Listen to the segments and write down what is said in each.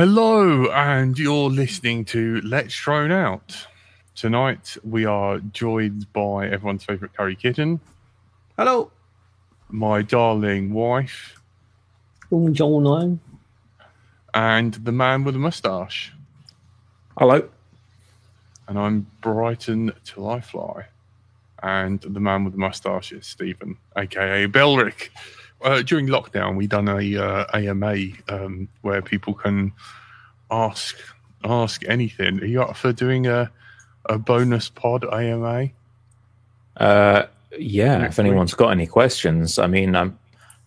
Hello, and you're listening to Let's Drone Out. Tonight we are joined by everyone's favourite curry kitten, Hello. my darling wife, Buongiorno. and the man with a moustache. Hello. And I'm Brighton till I fly. And the man with the moustache is Stephen, aka Belric. Uh, during lockdown, we done a uh, AMA um, where people can ask ask anything. Are you up for doing a a bonus pod AMA? Uh, yeah, Next if anyone's got any questions, I mean, I'm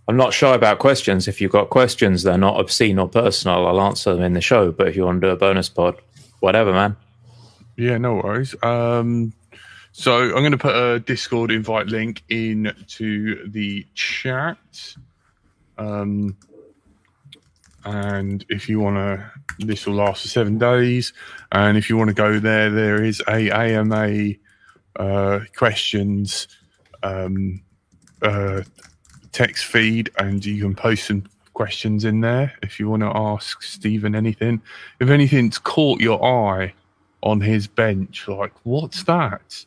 I'm not shy about questions. If you've got questions, they're not obscene or personal. I'll answer them in the show. But if you want to do a bonus pod, whatever, man. Yeah, no worries. Um, so I'm going to put a Discord invite link into the chat. Um, and if you want to, this will last for seven days. And if you want to go there, there is a AMA uh, questions um, uh, text feed, and you can post some questions in there if you want to ask Stephen anything. If anything's caught your eye on his bench, like, what's that?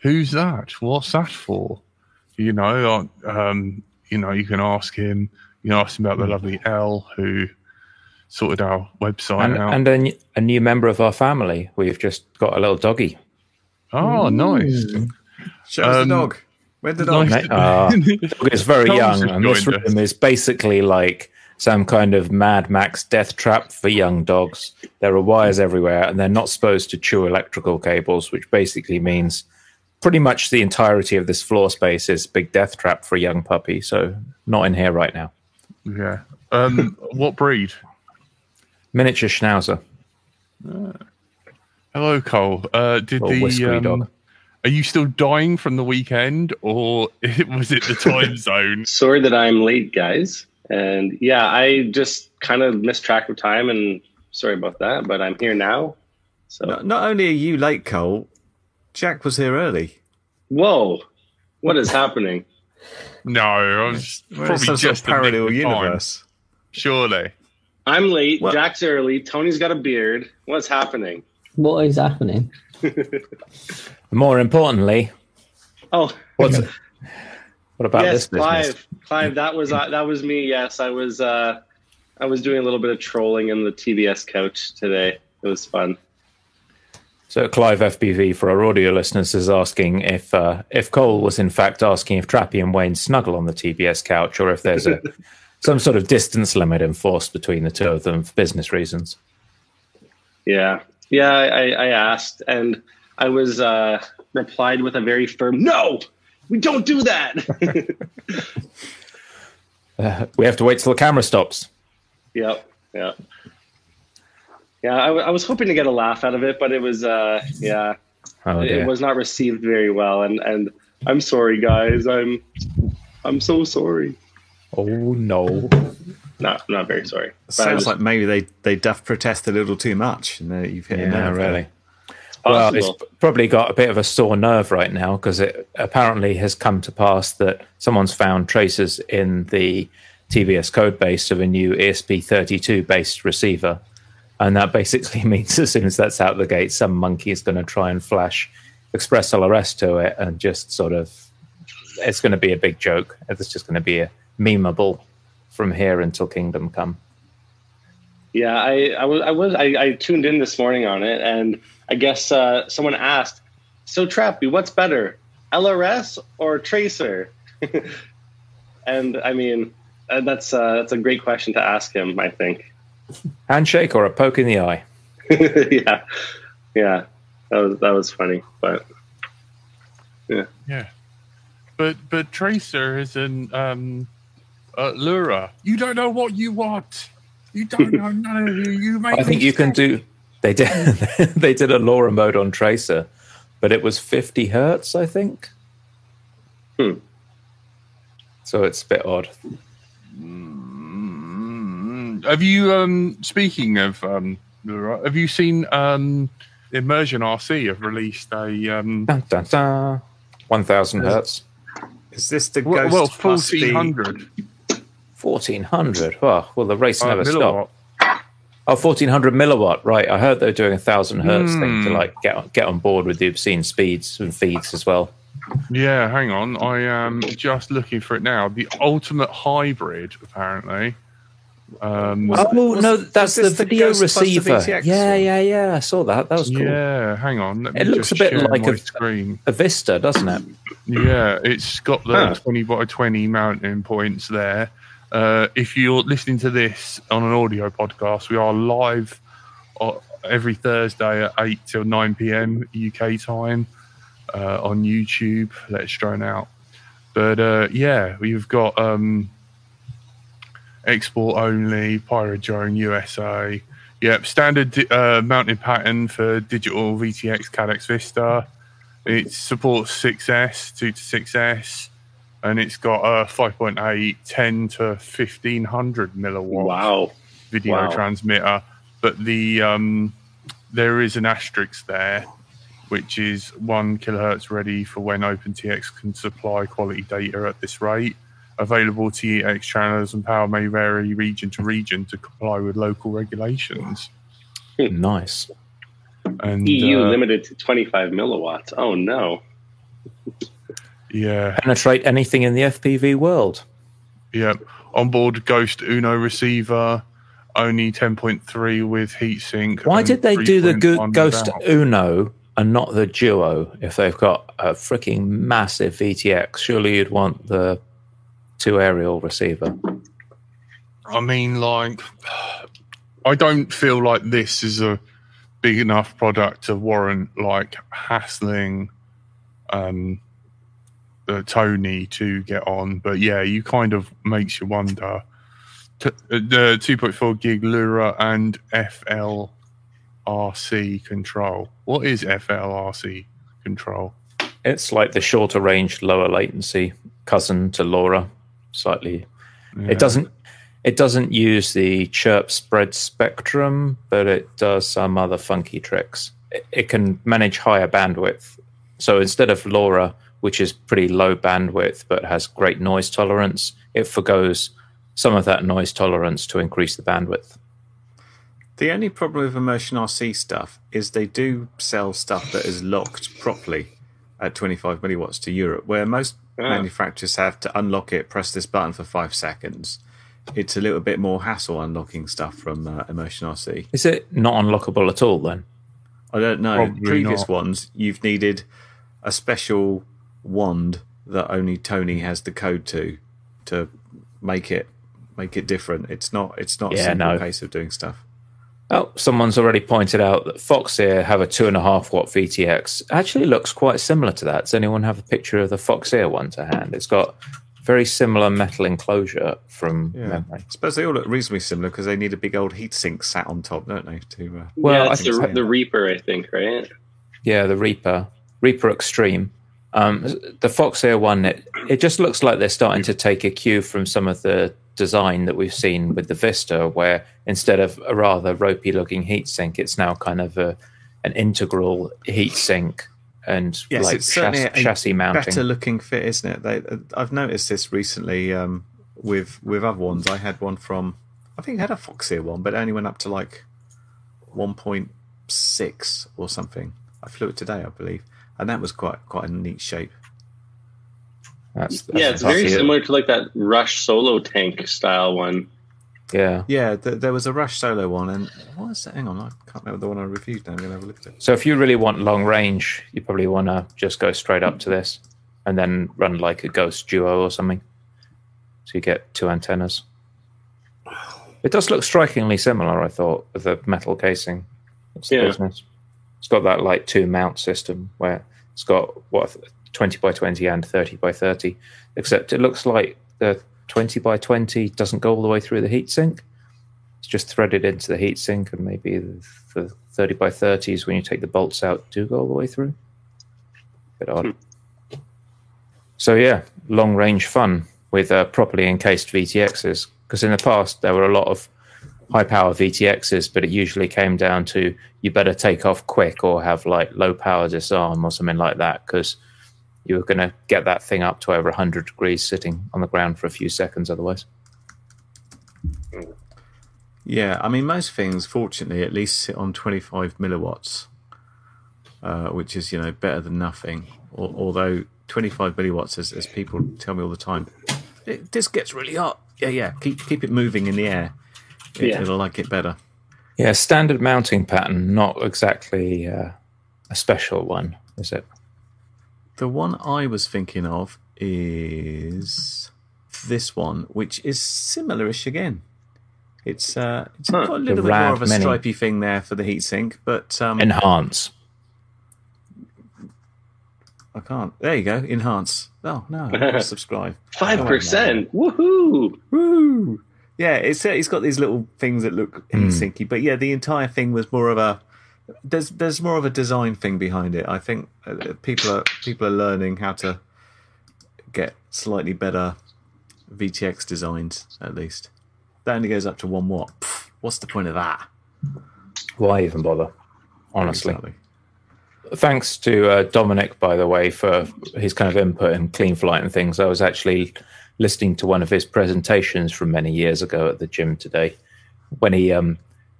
Who's that? What's that for? You know, um, you know, you can ask him. You can ask him about the lovely L who sorted our website And, out. and a, n- a new member of our family. We've just got a little doggy. oh, nice. Show us Um, the dog. Where'd the dog? nice. Ma- uh, dog is very young, has and this joined us. room is basically like some kind of Mad Max death trap for young dogs. There are wires everywhere, and they're not supposed to chew electrical cables, which basically means pretty much the entirety of this floor space is big death trap for a young puppy. So not in here right now. yeah. Um, what breed? Miniature Schnauzer. Hello, Cole. Uh, did Little the um, dog. are you still dying from the weekend, or was it the time zone? Sorry that I'm late, guys. And yeah, I just kind of missed track of time, and sorry about that. But I'm here now. So Not, not only are you late, Cole, Jack was here early. whoa, what is happening? No, I was We're probably some sort just of parallel a nick time, universe. Surely. I'm late. Well- Jack's early. Tony's got a beard. What's happening? What is happening? More importantly, Oh, what's what about yes, this business? Clive. Clive, that was uh, that was me. Yes, I was. Uh, I was doing a little bit of trolling in the TBS couch today. It was fun. So Clive FPV for our audio listeners is asking if uh, if Cole was in fact asking if Trappy and Wayne snuggle on the TBS couch, or if there's a some sort of distance limit enforced between the two of them for business reasons. Yeah, yeah. I, I asked, and I was uh, replied with a very firm no. We don't do that. Uh, we have to wait till the camera stops. Yep. Yeah. Yeah. I, w- I was hoping to get a laugh out of it, but it was, uh, yeah, Oh it dear. was not received very well. And, and I'm sorry, guys. I'm, I'm so sorry. oh no! No, I'm not very sorry. Sounds just- like maybe they they duff protest a little too much, and uh, you've hit a Yeah, nerve there. really. it's Well, possible. it's probably got a bit of a sore nerve right now because it apparently has come to pass that someone's found traces in the TBS code base of a new ESP32 based receiver. And that basically means as soon as that's out the gate, some monkey is going to try and flash Express LRS to it and just sort of, it's going to be a big joke. It's just going to be a memeable from here until Kingdom Come. Yeah, I, I was I was I, I tuned in this morning on it, and I guess uh, someone asked, "So Trappy, what's better, LRS or Tracer? and I mean, uh, that's uh, that's a great question to ask him. I think. Handshake or a poke in the eye? yeah, yeah, that was that was funny, but Yeah. yeah. But but Tracer is in um uh, LoRa. You don't know what you want. You don't know none of you. You make I think you can do. They did. they did a LoRa mode on Tracer, but it was 50 hertz, I think. Hmm. So it's a bit odd. Mm, Have you um speaking of um have you seen um Immersion RC have released a um Dun, dun, dun. 1000 hertz. Is this the well, ghost well plus the- fourteen hundred 1400. Oh, well, the race uh, never milliwatt. stopped. Oh, 1400 milliwatt. Right. I heard they're doing a 1000 hertz thing to Hmm. like get get on board with the obscene speeds and feeds as well. Yeah, hang on. I am just looking for it now. The ultimate hybrid, apparently. Um, Was- oh, was- no, that's the the video Ghost the receiver. VTX yeah, one? yeah, yeah. I saw that. That was cool. Yeah, hang on. Let me It looks just a bit like a- screen. A Vista, doesn't it? Yeah, it's got the Huh. 20 by 20 mounting points there. Uh, if you're listening to this on an audio podcast, we are live uh, every Thursday at 8 till 9 p.m. UK time uh, on YouTube. Let's drone out. But uh, yeah, we've got um, export only, Pyrodrone USA. Yep, standard uh, mounting pattern for digital VTX Caddx Vista. It supports 6S, 2 to 6S, and it's got a 5.8, 10 to 1500 milliwatt wow, video Wow. transmitter. But the um, there is an asterisk there, which is one kilohertz ready for when OpenTX can supply quality data at this rate. Available to TX channels and power may vary region to region to comply with local regulations. Nice. And EU uh, limited to 25 milliwatts. Oh no. yeah, Penetrate anything in the FPV world. Yeah, onboard Ghost Uno receiver, only 10.3 with heatsink. Why did they do the Go- Ghost without. Uno and not the Duo if they've got a freaking massive VTX? Surely you'd want the two aerial receiver. I mean, like, I don't feel like this is a big enough product to warrant like hassling um, uh, Tony to get on. But yeah, you kind of makes you wonder. T- uh, the 2.4 gig LoRa and FLRC control. What is FLRC control? It's like the shorter range, lower latency cousin to LoRa. Slightly, Yeah. it doesn't. It doesn't use the chirp spread spectrum, but it does some other funky tricks. It, it can manage higher bandwidth. So instead of LoRa, which is pretty low bandwidth but has great noise tolerance, it forgoes some of that noise tolerance to increase the bandwidth. The only problem with Immersion RC stuff is they do sell stuff that is locked properly at 25 milliwatts to Europe, where most Ah. manufacturers have to unlock it, press this button for five seconds. It's a little bit more hassle unlocking stuff from uh, Immersion RC. Is it not unlockable at all then? I don't know. Probably Previous not. ones, you've needed a special wand that only Tony has the code to to make it make it different. It's not. It's not a Yeah, simple no. case of doing stuff. Oh, someone's already pointed out that Fox Foxeer have a two and a half watt VTX. Actually, looks quite similar to that. Does anyone have a picture of the Fox Foxeer one to hand? It's got very similar metal enclosure from Yeah. memory. I suppose they all look reasonably similar because they need a big old heatsink sat on top, don't they? To uh, Well, yeah, I it's the, the Reaper, I think, right? Yeah, the Reaper, Reaper Extreme. Um, the Foxeer one, it, it just looks like they're starting to take a cue from some of the design that we've seen with the Vista, where instead of a rather ropey looking heatsink, it's now kind of a, an integral heatsink and Yes, like it's certainly chassis, a chassis mounting. better looking fit, isn't it? They, I've noticed this recently um, with with other ones. I had one from, I think I had a Foxeer one, but it only went up to like one point six or something. I flew it today, I believe, and that was quite quite a neat shape. That's, that's yeah, it's very fussy. similar to like that Rush solo tank style one. Yeah. Yeah, th- there was a Rush Solo one, and what was that? Hang on, I can't remember the one I reviewed. Now I'm going to have a look at it. So if you really want long range, you probably want to just go straight up to hmm. this. and then run like a Ghost Duo or something. So you get two antennas. It does look strikingly similar, I thought, with the metal casing. It's the Yeah. business. It's got that like two mount system where it's got what 20 by 20 and 30 by 30, except it looks like the 20 by 20 doesn't go all the way through the heatsink. It's just threaded into the heatsink, and maybe the, the 30 by 30s, when you take the bolts out, do go all the way through. Bit odd. So, yeah, long range fun with uh, properly encased VTXs. Because in the past, there were a lot of high power VTXs, but it usually came down to you better take off quick or have like low power disarm or something like that because you were going to get that thing up to over 100 degrees sitting on the ground for a few seconds otherwise. Yeah, I mean, most things, fortunately, at least sit on 25 milliwatts, uh, which is, you know, better than nothing. Al- although 25 milliwatts, as, as people tell me all the time, it, this gets really hot. Yeah, yeah, keep keep it moving in the air. It, Yeah. It'll like it better. Yeah, standard mounting pattern, not exactly uh, a special one, is it? The one I was thinking of is this one, which is similar-ish again. It's uh, it's Huh. got a little The bit more of a Mini. stripy thing there for the heatsink, but um, Enhance. I can't. There you go. Enhance. Oh no, subscribe. Five percent. Woohoo! Woo! Yeah, it's uh, it's got these little things that look Hmm. heat-sinky, but yeah, the entire thing was more of a there's there's more of a design thing behind it. I think uh, people are people are learning how to get slightly better VTX designs. At least that only goes up to one watt. Pff, what's the point of that? Why even bother? Honestly. Exactly. Thanks to uh, Dominic, by the way, for his kind of input in clean flight and things. I was actually listening to one of his presentations from many years ago at the gym today when he um,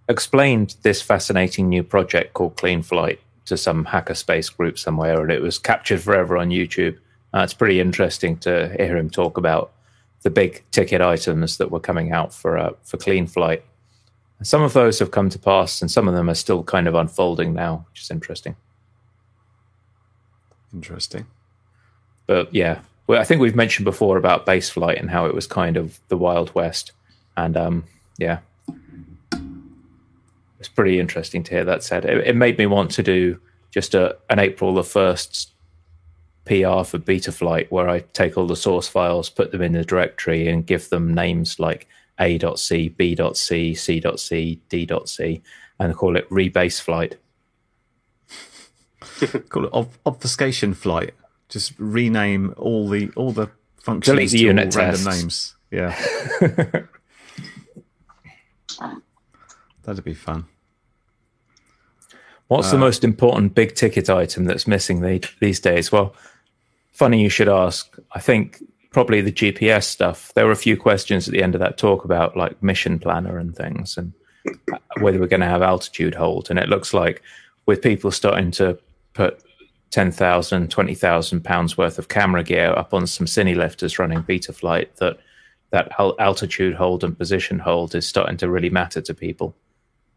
explained this fascinating new project called Clean Flight to some hackerspace group somewhere, and it was captured forever on YouTube. Uh, it's pretty interesting to hear him talk about the big ticket items that were coming out for uh, for Clean Flight. Some of those have come to pass, and some of them are still kind of unfolding now, which is interesting. Interesting. but yeah, well, I think we've mentioned before about base flight and how it was kind of the Wild West, and um, yeah, it's pretty interesting to hear that said. It, it made me want to do just a, an April the first PR for Beta Flight, where I take all the source files, put them in the directory, and give them names like A.C, B.C, C.C, D.C, and call it rebase flight. Call it ob- obfuscation flight. Just rename all the all the functions Delete the to all unit random names. Yeah, that'd be fun. What's the uh, most important big ticket item that's missing the, these days? Well, funny you should ask. I think probably the GPS stuff. There were a few questions at the end of that talk about like mission planner and things and uh, whether we're going to have altitude hold. And it looks like with people starting to put 10,000, 20,000 pounds worth of camera gear up on some cine lifters running beta flight that that altitude hold and position hold is starting to really matter to people.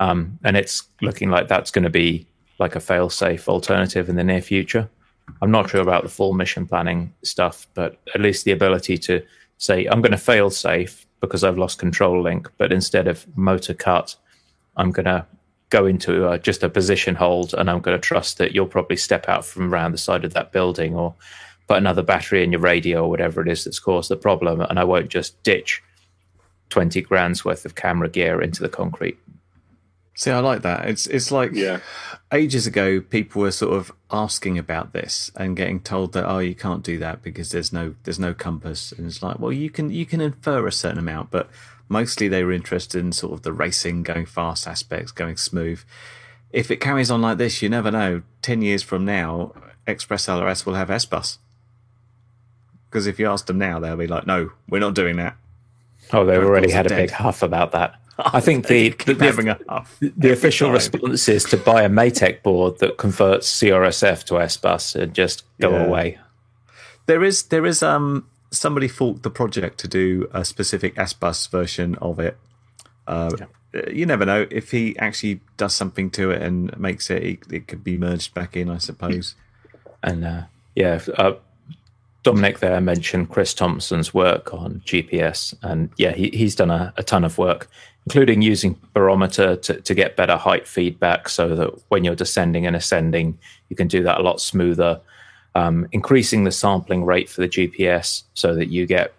Um, and it's looking like that's going to be like a fail-safe alternative in the near future. I'm not sure about the full mission planning stuff, but at least the ability to say I'm going to fail safe because I've lost control link, but instead of motor cut, I'm going to go into uh, just a position hold, and I'm going to trust that you'll probably step out from around the side of that building or put another battery in your radio or whatever it is that's caused the problem, and I won't just ditch 20 grand's worth of camera gear into the concrete. See, I like that. It's it's like Yeah. ages ago, people were sort of asking about this and getting told that oh, you can't do that because there's no there's no compass, and it's like, well, you can you can infer a certain amount, but mostly they were interested in sort of the racing, going fast aspects, going smooth. If it carries on like this, you never know. Ten years from now, Express LRS will have S bus. Because if you ask them now, they'll be like, "No, we're not doing that." Oh, they've already had a they're big huff about that. I think the the, having the official time. response is to buy a Matek board that converts CRSF to S bus and just go Yeah. away. There is there is um somebody forked the project to do a specific S bus version of it. Uh, You never know if he actually does something to it and makes it. It, it could be merged back in, I suppose. And uh, yeah, uh, Dominic there mentioned Chris Thompson's work on GPS, and yeah, he, he's done a, a ton of work, including using barometer to, to get better height feedback, so that when you're descending and ascending, you can do that a lot smoother. Um, increasing the sampling rate for the GPS so that you get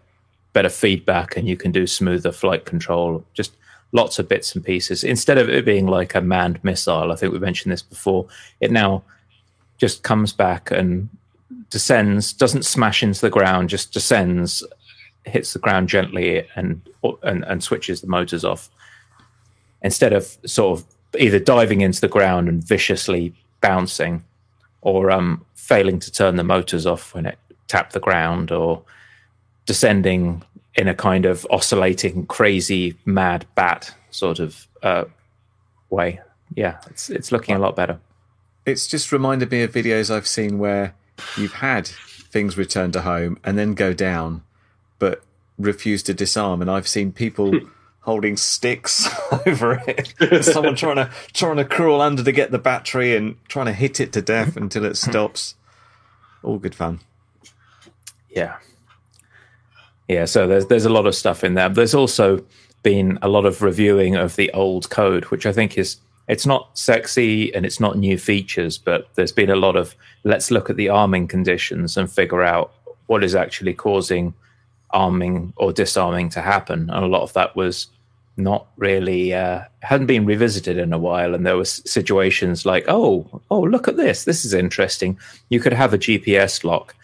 better feedback and you can do smoother flight control. Just lots of bits and pieces instead of it being like a manned missile. I think we mentioned this before. It now just comes back and descends, doesn't smash into the ground, just descends, hits the ground gently, and and, and switches the motors off. Instead of sort of either diving into the ground and viciously bouncing, or um, failing to turn the motors off when it tapped the ground, or descending in a kind of oscillating, crazy, mad bat sort of uh, way. Yeah, it's it's looking a lot better. It's just reminded me of videos I've seen where you've had things return to home and then go down, but refuse to disarm. And I've seen people hmm. holding sticks over it. Someone trying to trying to crawl under to get the battery and trying to hit it to death until it stops. All good fun. Yeah. Yeah, so there's there's a lot of stuff in there. There's also been a lot of reviewing of the old code, which I think is it's not sexy and it's not new features, but there's been a lot of let's look at the arming conditions and figure out what is actually causing arming or disarming to happen. And a lot of that was not really uh, hadn't been revisited in a while, and there were situations like, oh, oh, look at this, this is interesting. You could have a GPS lock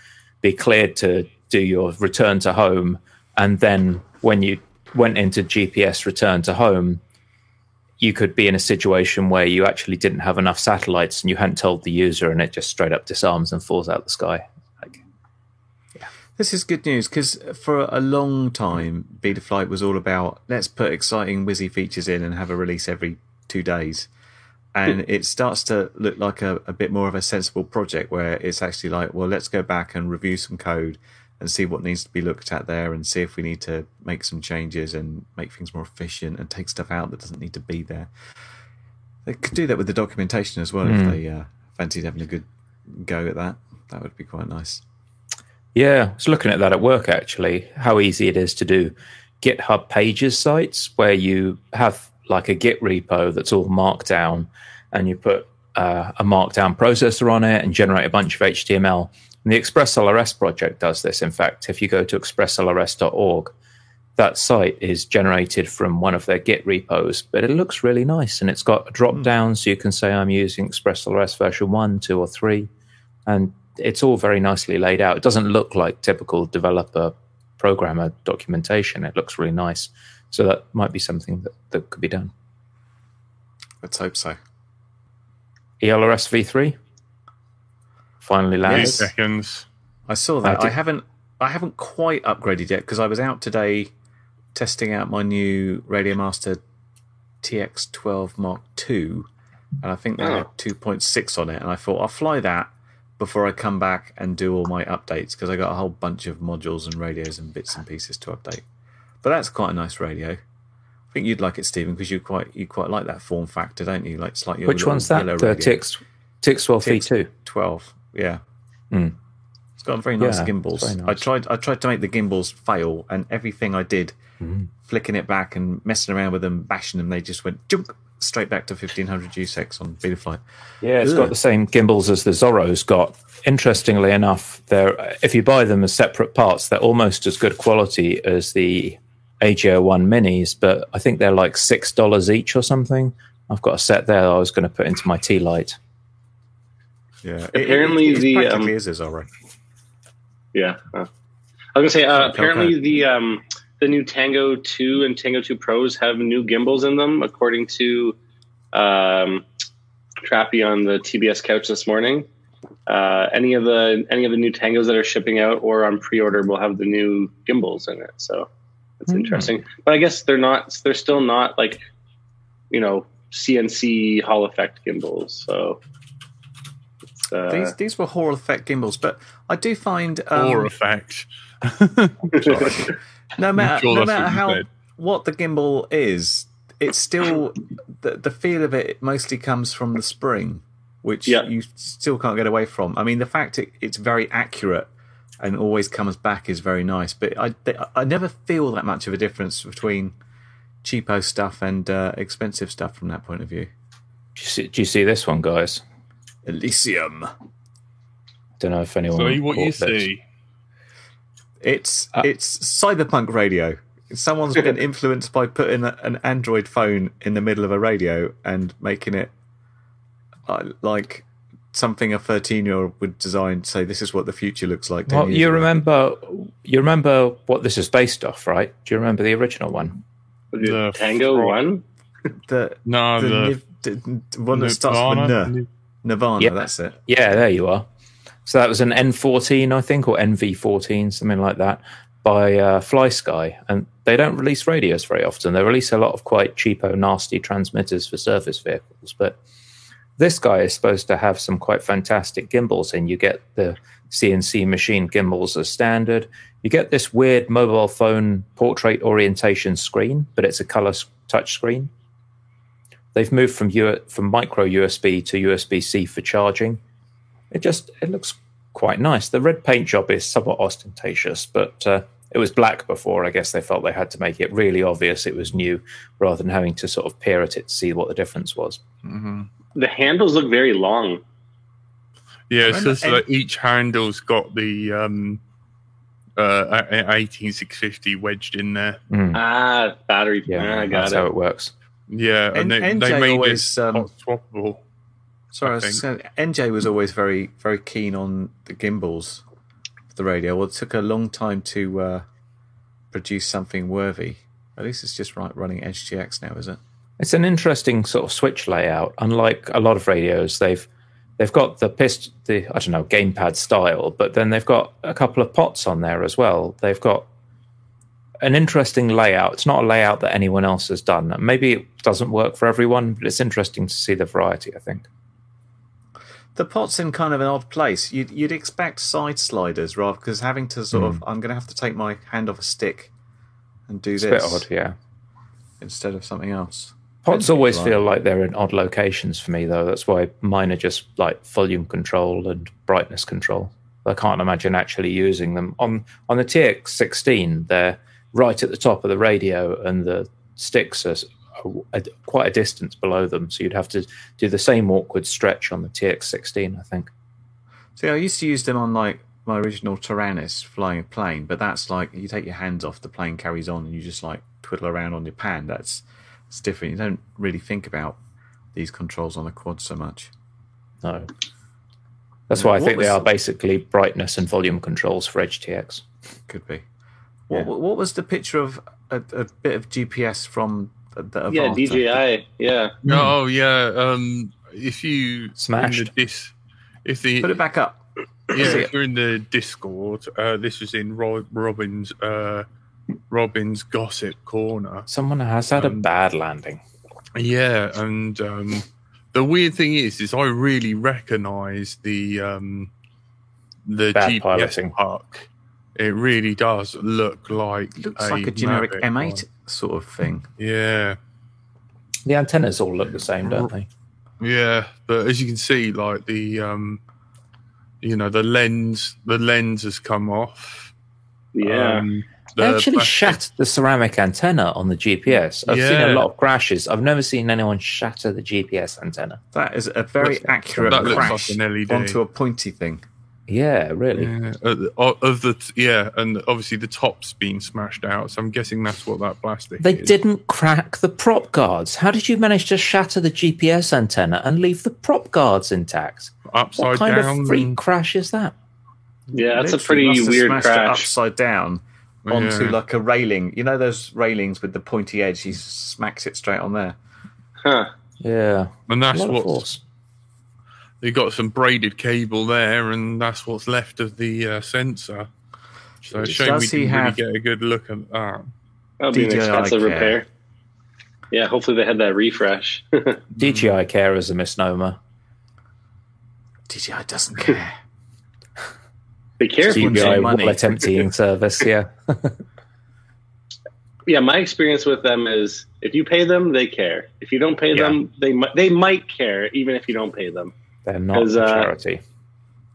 be cleared to do your return to home, and then when you went into GPS return to home, you could be in a situation where you actually didn't have enough satellites and you hadn't told the user, and it just straight up disarms and falls out the sky. Like, This is good news because for a long time, Betaflight was all about let's put exciting whizzy features in and have a release every two days. And it starts to look like a, a bit more of a sensible project where it's actually like, well, let's go back and review some code and see what needs to be looked at there and see if we need to make some changes and make things more efficient and take stuff out that doesn't need to be there. They could do that with the documentation as well if they uh, fancied having a good go at that. That would be quite nice. Yeah, I was looking at that at work actually, how easy it is to do GitHub pages sites where you have like a Git repo that's all marked down and you put uh, a markdown processor on it and generate a bunch of HTML. And the Express LRS project does this. In fact, if you go to expresslrs.org, that site is generated from one of their Git repos, but it looks really nice and it's got a drop hmm. down so you can say I'm using ExpressLRS version one, two, or three. And it's all very nicely laid out. It doesn't look like typical developer programmer documentation. It looks really nice. So that might be something that, that could be done. Let's hope so. ELRS v3 finally Eight landed. Yes. seconds. I saw that. I I haven't. I haven't quite upgraded yet because I was out today testing out my new Radio Master TX12 Mark II, and I think they had Oh. 2.6 on it. And I thought I'll fly that before I come back and do all my updates because I got a whole bunch of modules and radios and bits and pieces to update. But that's quite a nice radio. I think you'd like it, Stephen, because you quite you quite like that form factor, don't you? Like it's like your Which one's that? The. TX, TX12 v2. 12 yeah Hmm. it's got very nice Yeah, gimbals it's very i tried i tried to make the gimbals fail and everything i did Mm-hmm. flicking it back and messing around with them bashing them they just went junk straight back to 1500 usex on betaflight Yeah, it's got the same gimbals as the Zorro's got. Interestingly enough, they're if you buy them as separate parts, they're almost as good quality as the AG01 minis, but I think they're like six dollars each or something. I've got a set there that I was going to put into my T-Lite. Yeah Apparently it, the, um, is as alright Yeah. Uh, I was gonna say uh, Okay, apparently okay. the um, the new Tango Two and Tango Two Pros have new gimbals in them, according to um, Trappy on the TBS couch this morning. Uh, any of the any of the new Tangos that are shipping out or on pre-order will have the new gimbals in it. So it's Hmm. interesting. But I guess they're not. They're still not like you know CNC Hall effect gimbals. So. It's, Uh, these these were horror effect gimbals but i do find um, or effect. no matter sure no matter what how said. what the gimbal is it's still the, the feel of it mostly comes from the spring which Yeah. you still can't get away from i mean the fact it, it's very accurate and always comes back is very nice. But I I never feel that much of a difference between cheapo stuff and uh, expensive stuff from that point of view. Do you see, do you see this one, guys? Elysium. Don't know if anyone. See what you see. It's Uh, it's cyberpunk radio. Someone's been influenced by putting a, an Android phone in the middle of a radio and making it uh, like something a thirteen-year-old would design. Say this is what the future looks like. Well, years you ago. remember, you remember what this is based off, right? Do you remember the original one? The Tango one. the No, the, the, Niv- the one that starts with Nirvana? N. Nirvana. Yeah. That's it. Yeah, there you are. So that was an N14, I think, or NV14, something like that, by uh, Fly Sky. And they don't release radios very often. They release a lot of quite cheapo, nasty transmitters for surface vehicles. But this guy is supposed to have some quite fantastic gimbals in. You get the CNC machine gimbals as standard. You get this weird mobile phone portrait orientation screen, but it's a color touch screen. They've moved from U- from micro USB to USB C for charging it just it looks quite nice. The red paint job is somewhat ostentatious, but uh, it was black before. I guess they felt they had to make it really obvious it was new, rather than having to sort of peer at it to see what the difference was. Mhm. The handles look very long. Yeah, so, so and- each handle's got the um, uh, a- a- 18650 wedged in there. Mm. Ah, battery. Yeah, ah, I got that's it. how it works. Yeah, and they, N- they NJ made always, it um, hot swappable. Sorry, I I was think. saying, NJ was always very, very keen on the gimbals of the radio. Well, it took a long time to uh, produce something worthy. At least it's just right running EdgeTX now, is it? It's an interesting sort of switch layout. Unlike a lot of radios, they've they've got the pist the I don't know gamepad style, but then they've got a couple of pots on there as well. They've got an interesting layout. It's not a layout that anyone else has done. Maybe it doesn't work for everyone, but it's interesting to see the variety. I think. The pot's in kind of an odd place. You'd, you'd expect side sliders rather because having to sort of, hmm. I'm going to have to take my hand off a stick and do It's a this bit odd, yeah. instead of something else. Pots always you feel like. like they're in odd locations for me, though. That's why mine are just like volume control and brightness control. I can't imagine actually using them on on the TX16. They're right at the top of the radio, and the sticks are, are a, quite a distance below them. So you'd have to do the same awkward stretch on the TX16. I think. See, I used to use them on like my original Taranis flying a plane, but that's like you take your hands off, the plane carries on, and you just like twiddle around on your pan. That's it's different. You don't really think about these controls on the quad so much. No. That's why I What think they are basically brightness and volume controls for EdgeTX. Could be. What, Yeah. what was the picture of a, a bit of GPS from the, the Yeah, DJI. Yeah. Oh yeah. Um, if you Smashed. in the dis, if the Put it back up. yeah, See if you're in the Discord, uh, this was in Rob, Robin's uh, Robin's gossip corner. Someone has had a Um, bad landing. Yeah, and um, the weird thing is, is I really recognise the um, the Bad GPS piloting. park. It really does look like Looks like a generic M8 one. sort of thing. Yeah, The antennas all look the same, don't they? yeah, but as you can see, like the um, you know the lens, the lens has come off. Yeah. Um, They actually plastic- shattered the ceramic antenna on the GPS. I've seen a lot of crashes. I've never seen anyone shatter the GPS antenna. That is a very Looks- accurate That looks crash like an LED. onto a pointy thing. Yeah, really. Yeah, uh, of the- yeah, and obviously the top's been smashed out, so I'm guessing that's what that plastic. They is. didn't crack the prop guards. How did you manage to shatter the GPS antenna and leave the prop guards intact? upside What kind down. of freak crash is that? Yeah, that's a pretty must have weird smashed it crash. upside down onto Yeah. like a railing. You know those railings with the pointy edge? He smacks it straight on there. Huh. Yeah, and that's lot of what force. they got some braided cable there, and that's what's left of the uh, sensor. So it's a shame we didn't really get a good look at that. That'll be an expensive care. repair. Yeah, hopefully they had that refresh. DJI care is a misnomer. DJI doesn't care. they care. if you Cheap. DJI some money. wallet emptying service. Yeah, yeah, my experience with them is if you pay them, they care. If you don't pay Yeah. them, they might they might care even if you don't pay them. They're not 'Cause, a uh, charity.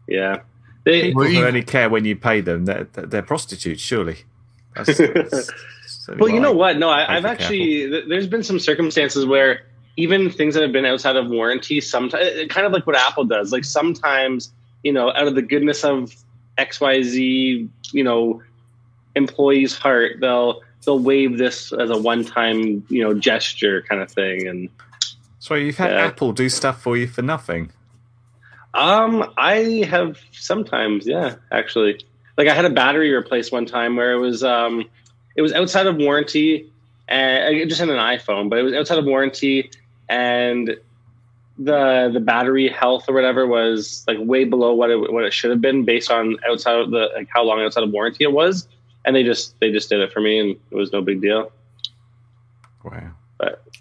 Yeah. They, People who you- only care when you pay them, they're, they're prostitutes, surely. That's, that's certainly well, you know I- what? No, I, I'd I've actually. Th- there's been some circumstances where even things that have been outside of warranty, sometimes kind of like what Apple does. Like sometimes, you know, out of the goodness of X Y Z, you know, employee's heart, they'll they'll waive this as a one time, you know, gesture kind of thing. And So you've had Yeah. Apple do stuff for you for nothing. Um, I have sometimes, yeah, actually. Like I had a battery replaced one time where it was um it was outside of warranty and I just had an iPhone, but it was outside of warranty and the the battery health or whatever was like way below what it what it should have been based on outside of the like how long outside of warranty it was and they just they just did it for me and it was no big deal. Wow.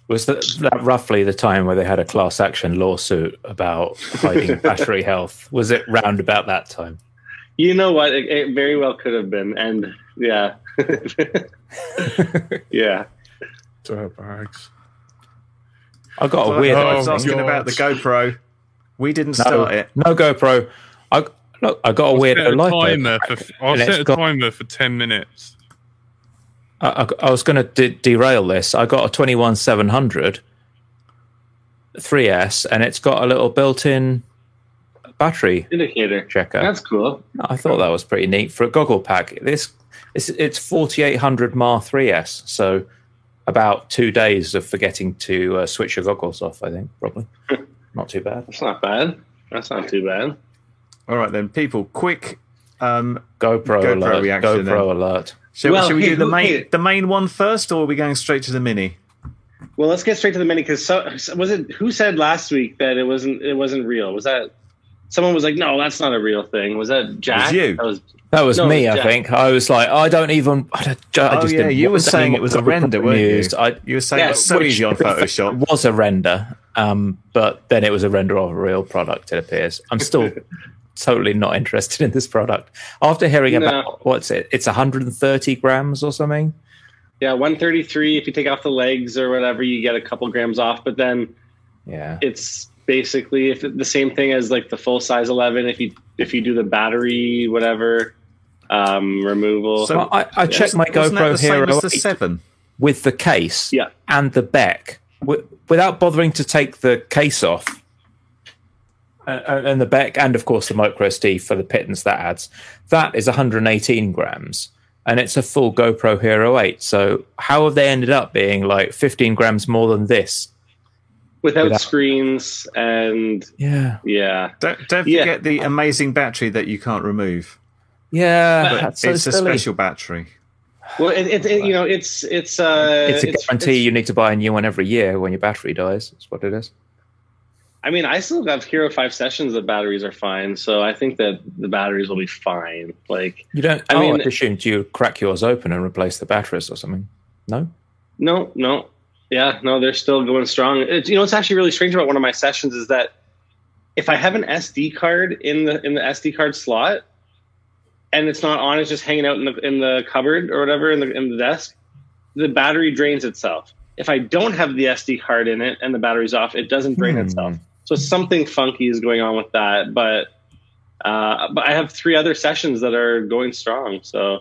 Was that, that roughly the time where they had a class action lawsuit about hiding battery health? Was it round about that time? You know what? It, it very well could have been and yeah. yeah. Dirt bags. I got a Well, weird. I was Oh, asking God. about the GoPro. We didn't no, start it. no GoPro. I look. I got a weird set a timer for. I'll And it's set a got- timer for ten minutes. I, I, I was going to de- derail this. I got a 21700 3S, and it's got a little built-in battery Indicator. checker. That's cool. I thought that was pretty neat for a goggle pack. This it's, it's 4800 mAh 3S, so about two days of forgetting to uh, switch your goggles off. I think probably not too bad. That's not bad. That's not too bad. All right then, people, quick. Um, GoPro, GoPro alert! reaction GoPro then. alert! Shall, Well, shall we hey, do the main hey. the main one first, or are we going straight to the mini? Well, let's get straight to the mini because so, was it who said last week that it wasn't it wasn't real? Was that someone was like, no, that's not a real thing? Was that Jack? Was you. That was That was No, me. I Jack. think I was like, I don't even. I, don't- I Oh, yeah, you were saying it was a render, weren't you? I, You were saying Yeah, it's so which- easy on to be fair, Photoshop. was a render, um, but then it was a render of a real product. It appears. I'm still totally not interested in this product after hearing No. about what's it? It's 130 grams or something. yeah, one thirty three. If you take off the legs or whatever, you get a couple grams off. But then Yeah, it's basically if the same thing as like the full size eleven. If you if you do the battery whatever um, removal. So- Well, I, I checked my Wasn't GoPro the Hero the seven? with the case Yeah. and the back wi- without bothering to take the case off. And, and the back, and of course the micro SD for the pittance that adds. That is 118 grams, and it's a full GoPro Hero 8. So how have they ended up being like 15 grams more than this? without, without- screens and Yeah, yeah. Don't, don't Yeah. forget the amazing battery that you can't remove. yeah, so it's a special battery. Well, it, it, it you know it's it's uh It's a guarantee you need to buy a new one every year when your battery dies. That's what it is. I mean, I still have Hero Five sessions. The batteries are fine, so I think that the batteries will be fine. Like, You don't. I I mean- I assumed you crack yours open and replace the batteries or something. No. no, no, yeah, no, they're still going strong. It's, you know, what's actually really strange about one of my sessions is that if I have an SD card in the in the SD card slot and it's not on, it's just hanging out in the in the cupboard or whatever in the in the desk, the battery drains itself. If I don't have the SD card in it and the battery's off, it doesn't drain Hmm. itself. So something funky is going on with that, but uh, but I have three other sessions that are going strong, so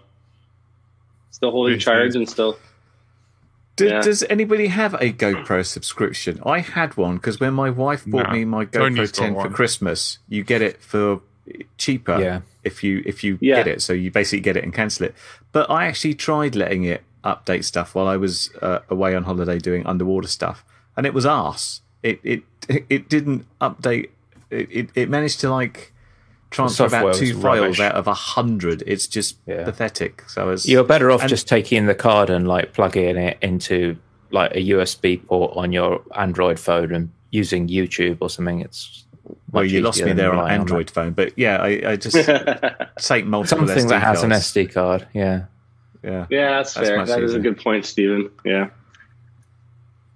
still holding Yes, charge yes. and still. Do, Yeah. Does anybody have a GoPro subscription? I had one because when my wife bought No. me my GoPro 10 for. Christmas, you get it for cheaper Yeah. if you if you Yeah. get it. So you basically get it and cancel it. But I actually tried letting it update stuff while I was uh, away on holiday doing underwater stuff, and it was arse. It it it didn't update. It it, it managed to like transfer about two files rubbish. out of a hundred. It's just Yeah. pathetic. So it's You're better off And- just taking the card and like plugging it into like a USB port on your Android phone and using YouTube or something. It's well, you lost me there on relying Android phone, but yeah, I, I just take multiple Something SD that has an. SD card. Yeah. Yeah, yeah, that's, That's fair. much That is a good point, Stephen. Yeah.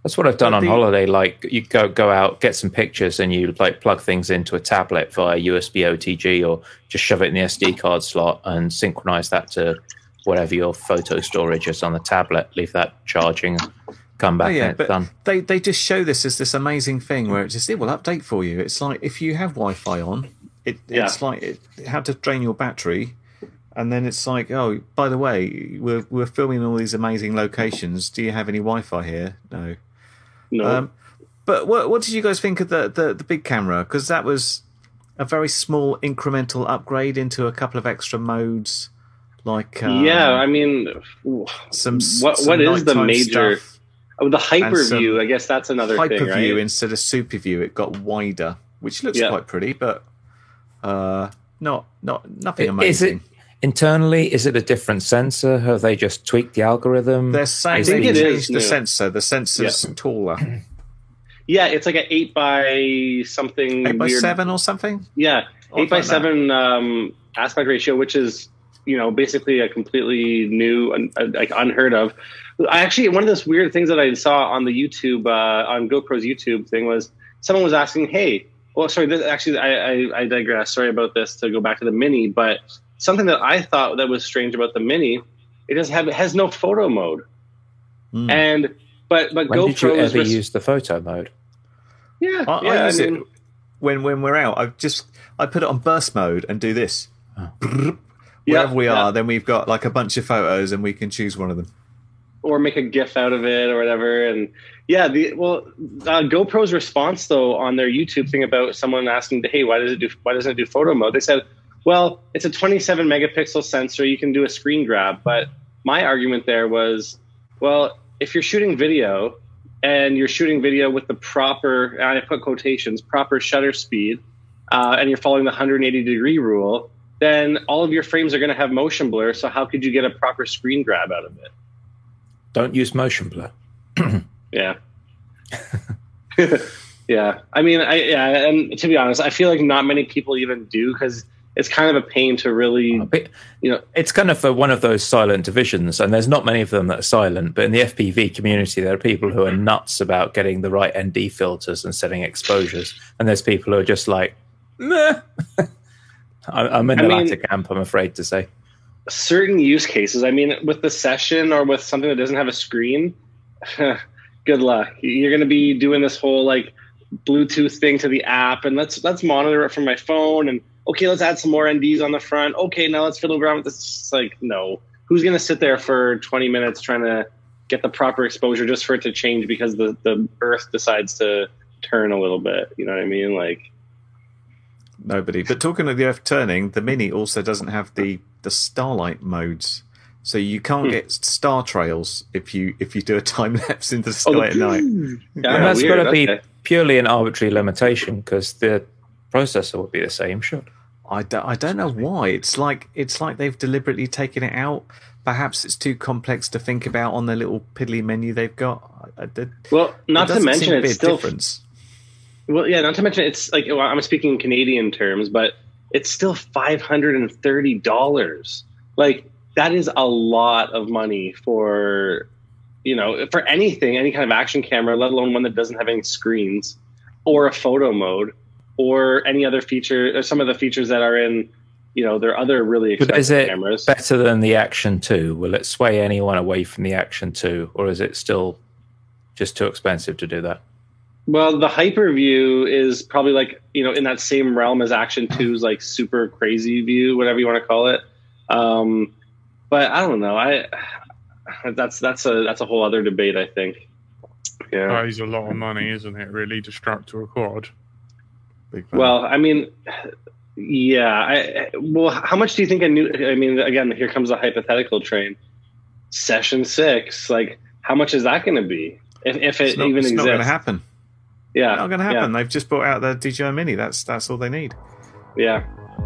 That's what I've done But on the- holiday. Like you go go out, get some pictures, and you like plug things into a tablet via USB OTG, or just shove it in the SD card slot and synchronize that to whatever your photo storage is on the tablet. Leave that charging, come back, Oh, yeah, and it's but done. they they just show this as this amazing thing where it just it will update for you. It's like if you have Wi-Fi on, It, Yeah. It's like it, had to drain your battery, and then it's like, oh, by the way, we're we're filming all these amazing locations. Do you have any Wi-Fi here? No. No, Um, but what what did you guys think of the the, the big camera? Because that was a very small incremental upgrade into a couple of extra modes, like um, yeah. I mean, some s- what some what is the major? stuff. Oh, the hyper view. I guess that's another hyper thing, view right? instead of super view. It got wider, which looks Yeah. quite pretty, but uh, not not nothing Is amazing. it internally? Is it a different sensor? Have they just tweaked the algorithm? They're saying think they it the new. sensor. The sensor's taller, Yeah, it's like an eight by something eight by weird. seven or something. Yeah, Odd eight by like seven um, aspect ratio, which is you know basically a completely new, un- uh, like unheard of. I actually one of those weird things that I saw on the YouTube uh, on GoPro's YouTube thing was someone was asking, "Hey, well, sorry, this, actually, I, I, I digress. Sorry about this. To go back to the Mini, but something that I thought that was strange about the Mini, it doesn't have it has no photo mode, Hmm. and but but when did you GoPro is ever res- use the photo mode? yeah I, yeah. I I use mean, it when when we're out. I just I put it on burst mode and do this. Brrr. Yeah, Wherever we yeah. are, then we've got like a bunch of photos, and we can choose one of them. or make a GIF out of it or whatever. And yeah, the well, uh, GoPro's response though on their YouTube thing about someone asking, "Hey, why does it do? Why doesn't it do photo mode?" They said, "Well, it's a 27 megapixel sensor. You can do a screen grab." But my argument there was, well, if you're shooting video and you're shooting video with the proper, and I put quotations, proper shutter speed, uh, and you're following the 180 degree rule. Then all of your frames are going to have motion blur. So how could you get a proper screen grab out of it? Don't use motion blur. Yeah. yeah. I mean, I yeah, and to be honest, I feel like not many people even do because it's kind of a pain to really, you know. it's kind of a, one of those silent divisions, and there's not many of them that are silent. But in the FPV community, there are people who are nuts about getting the right ND filters and setting exposures, and there's people who are just like, meh. I- I'm in I the mean- latter camp. I'm afraid to say. certain use cases. I mean, with the session or with something that doesn't have a screen, good luck. You're going to be doing this whole like Bluetooth thing to the app, and let's let's monitor it from my phone. And okay, let's add some more NDs on the front. Okay, now let's fiddle around with this. It's like no, who's going to sit there for 20 minutes trying to get the proper exposure just for it to change because the the Earth decides to turn a little bit? You know what I mean? Like. Nobody. But talking of the Earth turning, the Mini also doesn't have the the starlight modes, so you can't Hmm. get star trails if you if you do a time lapse into the Oh, sky the- at night. Yeah, and that's weird. got to be Okay. purely an arbitrary limitation because the processor would be the same. Sure. I don't, I don't know why. It's like it's like they've deliberately taken it out. Perhaps it's too complex to think about on the little piddly menu they've got. I, I, did- Well, not to mention seem to be it's still difference. Well, yeah, not to mention it's like well, I'm speaking in Canadian terms, but it's still five hundred and thirty dollars. Like that is a lot of money for you know for anything, any kind of action camera, let alone one that doesn't have any screens or a photo mode or any other feature or some of the features that are in you know their other really expensive is it cameras. better than the Action 2? Will it sway anyone away from the Action 2, or is it still just too expensive to do that? Well, the Hyper View is probably like you know in that same realm as Action 2's like super crazy view, whatever you want to call it. Um, but I don't know. I that's that's a that's a whole other debate. I think. Yeah. That is a lot of money, isn't it? Really, to strap to a quad. Big fan. Well, I mean, yeah. I well, how much do you think a new? I mean, again, here comes the hypothetical train. Session six, like how much is that going to be? If, if it not, even it's not going to exists, happen. yeah, Not going to happen. They've just brought out the DJI Mini. That's that's all they need. Yeah,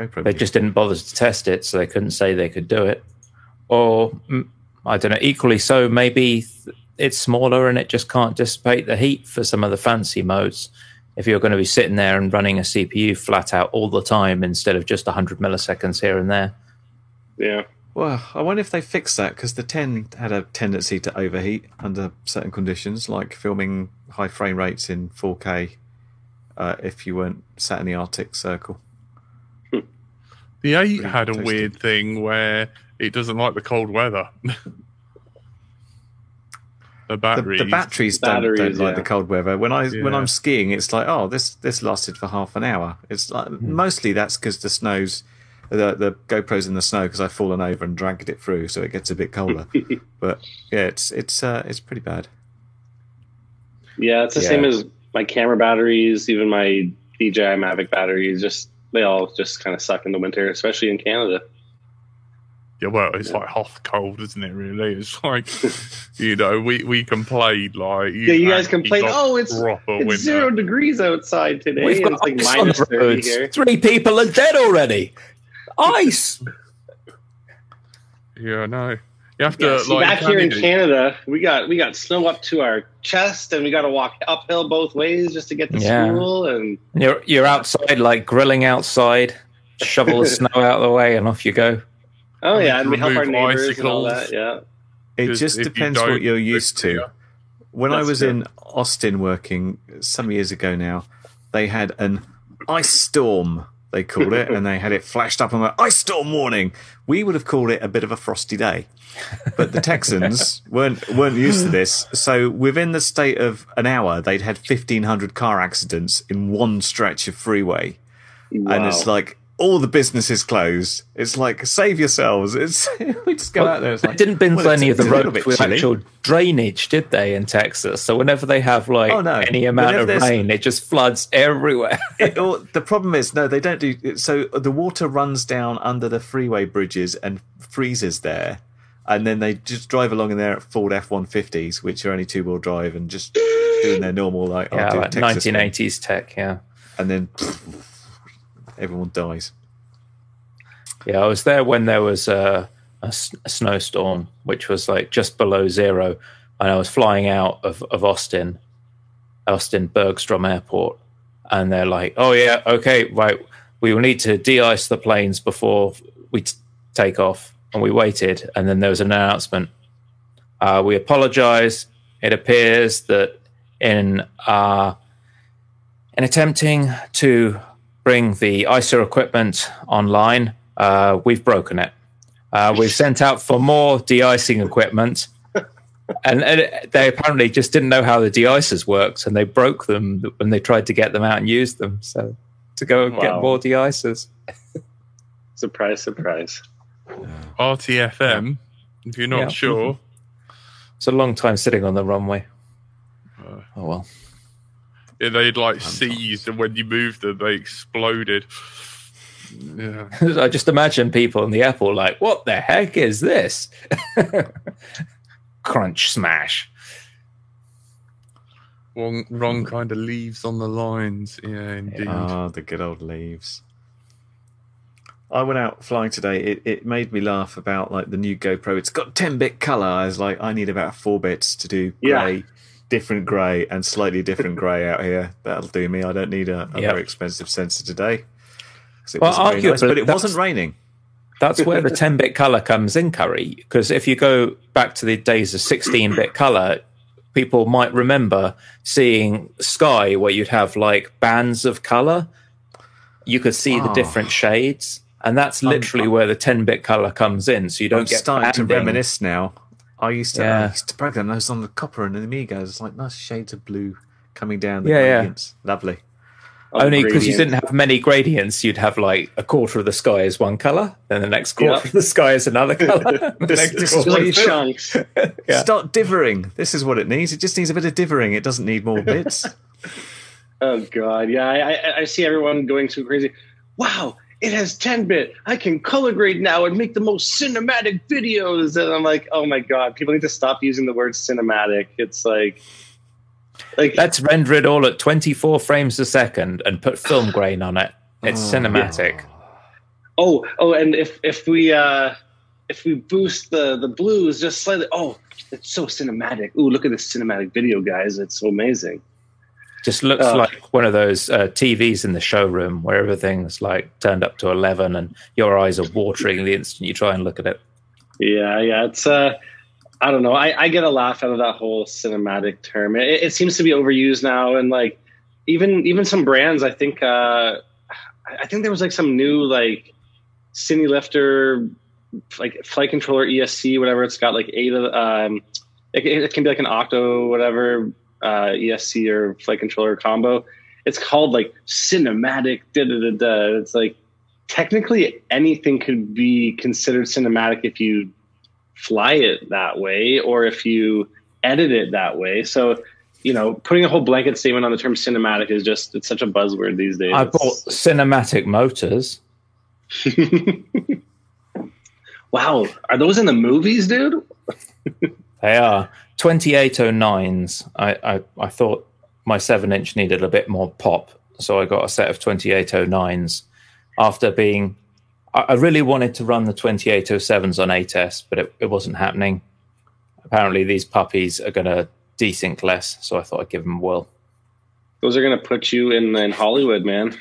Like GoPro. they just didn't bother to test it, so they couldn't say they could do it. Or I don't know. Equally so, maybe it's smaller and it just can't dissipate the heat for some of the fancy modes. if you're going to be sitting there and running a CPU flat out all the time instead of just 100 milliseconds here and there. Yeah. Well, I wonder if they fixed that because the 10 had a tendency to overheat under certain conditions, like filming high frame rates in 4K uh, if you weren't sat in the Arctic Circle. The eight Pretty had a tasty. weird thing where it doesn't like the cold weather. the The, batteries. the batteries don't, don't Batteries, like yeah. the cold weather. When I when I'm skiing, it's like, oh, this this lasted for half an hour. It's like mostly that's because the snow's the the GoPro's in the snow because I've fallen over and dragged it through, so it gets a bit colder. but yeah, it's it's uh, it's pretty bad. Yeah, it's the Yeah. same as my camera batteries, even my DJI Mavic batteries. Just they all just kind of suck in the winter, especially in Canada. Yeah, well, it's like hot cold, isn't it? Really, it's like you know, we we complained like Yeah, you guys actually complain, "Oh, it's- It's zero degrees outside today, We've got it's like ice on minus the thirty here. Three people are dead already. Ice. Yeah, no, you have Yeah, to see, like back here in Canada- Canada, we got we got snow up to our chest, and we got to walk uphill both ways just to get to Yeah. school. And You're you're outside, like grilling outside. Shovel the snow out of the way, and off you go. oh yeah, and we help our Remove neighbors and all that. Yeah, it just if you depends what you're used to. clear. When I was true. in Austin working some years ago now, they had an ice storm, they called it, and they had it flashed up on the ice storm warning. We would have called it a bit of a frosty day. But the Texans weren't weren't used to this. So within the state of an hour, they'd had fifteen hundred car accidents in one stretch of freeway. And it's like all the businesses closed. It's like save yourselves. It's we just go out there. It's They like, didn't bin well, any of the roads with chilly. actual drainage, did they, in Texas? So whenever they have like Oh, no. any amount Whenever of rain, it just floods everywhere. it, or, the problem is no they don't do so the water runs down under the freeway bridges and freezes there and then they just drive along in their ford f-150s which are only two-wheel drive and just doing their normal like, yeah, like Texas thing. 1980s tech. Yeah, and then everyone dies yeah. I was there when there was a, a s- a snowstorm, which was like just below zero, and I was flying out of, of Austin, Austin Bergstrom Airport, and they're like, "Oh yeah, okay, right. We will need to de-ice the planes before we t- take off." And we waited, and then there was an announcement. Uh, we apologize. It appears that in uh, in attempting to bring the ISO equipment online, uh, we've broken it. Uh, we've sent out for more de-icing equipment, and, and they apparently just didn't know how the de-icers worked, and they broke them when they tried to get them out and use them. So to go and get more de-icers. surprise, surprise. RTFM. If you're not Yeah. sure, It's a long time sitting on the runway. Uh, Oh well. Yeah, they'd like seized, and when you moved them, they exploded. Yeah, I just imagine people in the airport like, "What the heck is this?" Crunch smash. wrong, wrong kind of leaves on the lines. Yeah, indeed. Ah, the good old leaves. I went out flying today. It, it made me laugh about like the new GoPro. It's got 10 bit color. I was like, I need about four bits to do Yeah. Different grey, and slightly different grey out here. That'll do me. I don't need a, a Yep. very expensive sensor today. Well, wasn't nice, but it wasn't raining. That's where the 10 bit color comes in, Curry. Because if you go back to the days of 16 bit color, people might remember seeing Sky where you'd have like bands of color. You could see the Ah. different shades. And that's literally where the 10 bit color comes in. So you don't I'm get starting to reminisce now. I used to, I Yeah. used to program those on the copper and the Amiga. It's like nice shades of blue coming down the Yeah, yeah. gradients. Lovely. Only because you didn't have many gradients, you'd have like a quarter of the sky is one color, then the next quarter Yeah. of the sky is another color. the This- this is what you chunks. Yeah. Start dithering. This is what it needs. It just needs a bit of dithering. It doesn't need more bits. Oh god, yeah, I, I, I see everyone going so crazy. Wow, it has 10 bit. I can color grade now and make the most cinematic videos. And I'm like, oh my god, people need to stop using the word cinematic. It's like, like Let's render it all at 24 frames a second and put film grain on it. It's Oh. cinematic. oh oh, and if if we uh if we boost the the blues just slightly, oh, it's so cinematic. Ooh, look at this cinematic video, guys! It's so amazing. Just looks Oh. like one of those uh, TVs in the showroom where everything's like turned up to 11 and your eyes are watering the instant you try and look at it. Yeah, yeah. It's uh I don't know. I, I get a laugh out of that whole cinematic term. It, it seems to be overused now, and like even even some brands. I think uh I I think there was like some new like Cine Lifter like flight controller ESC whatever. It's got like eight of um it, it can be like an Octo whatever uh ESC or flight controller combo. It's called like cinematic. Da da da da. It's like technically anything could be considered cinematic if you fly it that way or if you edit it that way. So, you know, putting a whole blanket statement on the term cinematic is just it's such a buzzword these days. I bought cinematic motors. wow, are those in the movies, dude? They are 2809s. I, I, I thought my 7 inch needed a bit more pop, so I got a set of 2809s after being. I I really wanted to run the 2807s on A test, but it, it wasn't happening. Apparently, these puppies are going to desync less, so I thought I'd give them a whirl. Those are gonna put you in in Hollywood, man.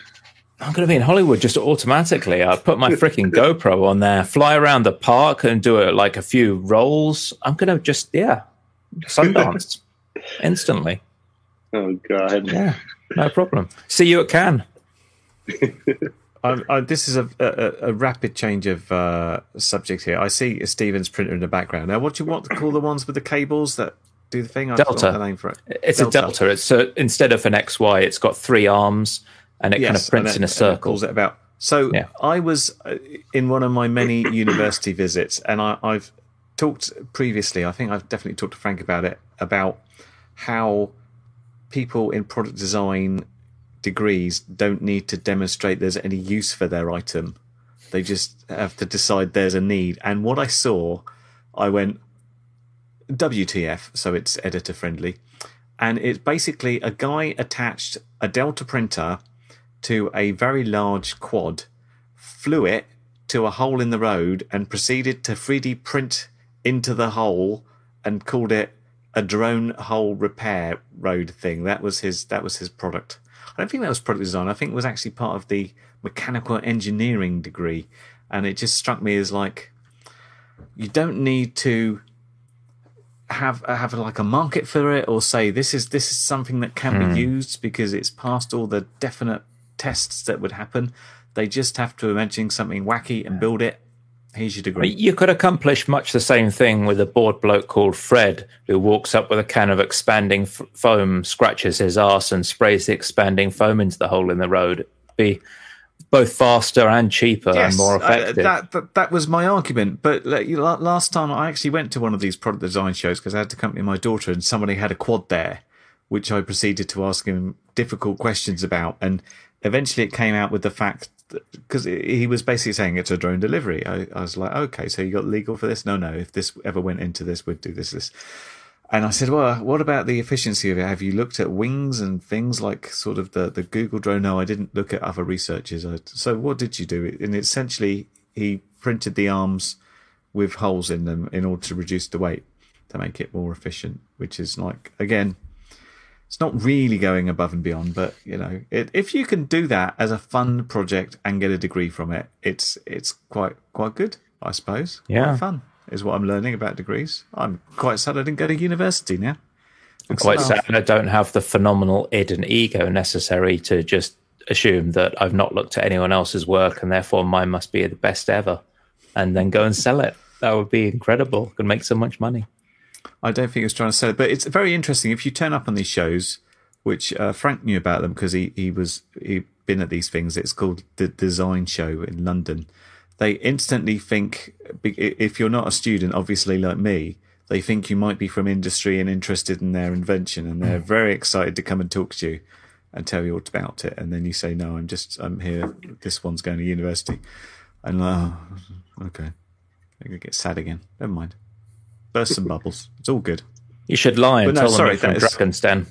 I'm going to be in Hollywood just automatically. I put my freaking GoPro on there, fly around the park and do it like a few rolls. I'm going to just, yeah, Sundance instantly. Oh god. Yeah, no problem. See you at Cannes. I, I, this is a, a, a rapid change of uh, subject here. I see a Steven's printer in the background. Now, what do you want to call the ones with the cables that do the thing? I Delta. the name for it. It's a delta. It's a, instead of an XY, it's got three arms and it kind of prints in a it- and it circle. it about. So Yeah. I was uh, in one of my many university visits, and I, I've talked previously. I think I've definitely talked to Frank about it about how people in product design degrees don't need to demonstrate there's any use for their item. They just have to decide there's a need. And what I saw, I went, WTF, so it's editor friendly. And it's basically a guy attached a Delta printer to a very large quad, flew it to a hole in the road, and proceeded to 3D print into the hole and called it a drone hole repair road thing. That was his that was his product. I don't think that was product design. I think it was actually part of the mechanical engineering degree. And it just struck me as like you don't need to have have like a market for it or say this is this is something that can be hmm. used because it's past all the definite tests that would happen. They just have to imagine something wacky and build it. Here's your degree. You could accomplish much the same thing with a bored bloke called Fred, who walks up with a can of expanding f- foam, scratches his arse, and sprays the expanding foam into the hole in the road. Be both faster and cheaper and more I- effective. that, that that was my argument. But last time I actually went to one of these product design shows because I had to accompany my daughter, and somebody had a quad there, which I proceeded to ask him difficult questions about, and eventually it came out with the fact because he was basically saying it's a drone delivery. I, I was like, okay, so you got legal for this? No, no. If this ever went into this, we'd do this, this. And I said, well, what about the efficiency of it? Have you looked at wings and things like sort of the, the Google drone? No, I didn't look at other researchers. I, so what did you do? And essentially, he printed the arms with holes in them in order to reduce the weight to make it more efficient, which is like, again, it's not really going above and beyond, but you know, it, if you can do that as a fun project and get a degree from it, it's it's quite quite good, I suppose. Yeah. quite fun is what I'm learning about degrees. I'm quite sad I didn't go to university now. I'm quite sad I don't have the phenomenal id and ego necessary to just assume that I've not looked at anyone else's work and therefore mine must be the best ever, and then go and sell it. That would be incredible. Could make so much money. I don't think he was trying to sell it, but it's very interesting. If you turn up on these shows, which uh, Frank knew about them because he he was he been at these things. It's called the Design Show in London. They instantly think if you're not a student, obviously like me, they think you might be from industry and interested in their invention, and they're very excited to come and talk to you and tell you all about it. And then you say, "No, I'm just I'm here. This one's going to university," and oh, okay, I'm gonna get sad again. Never mind. Burst some bubbles. It's all good. You should lie and no, tell sorry, them you're from that is- Dragon's Den.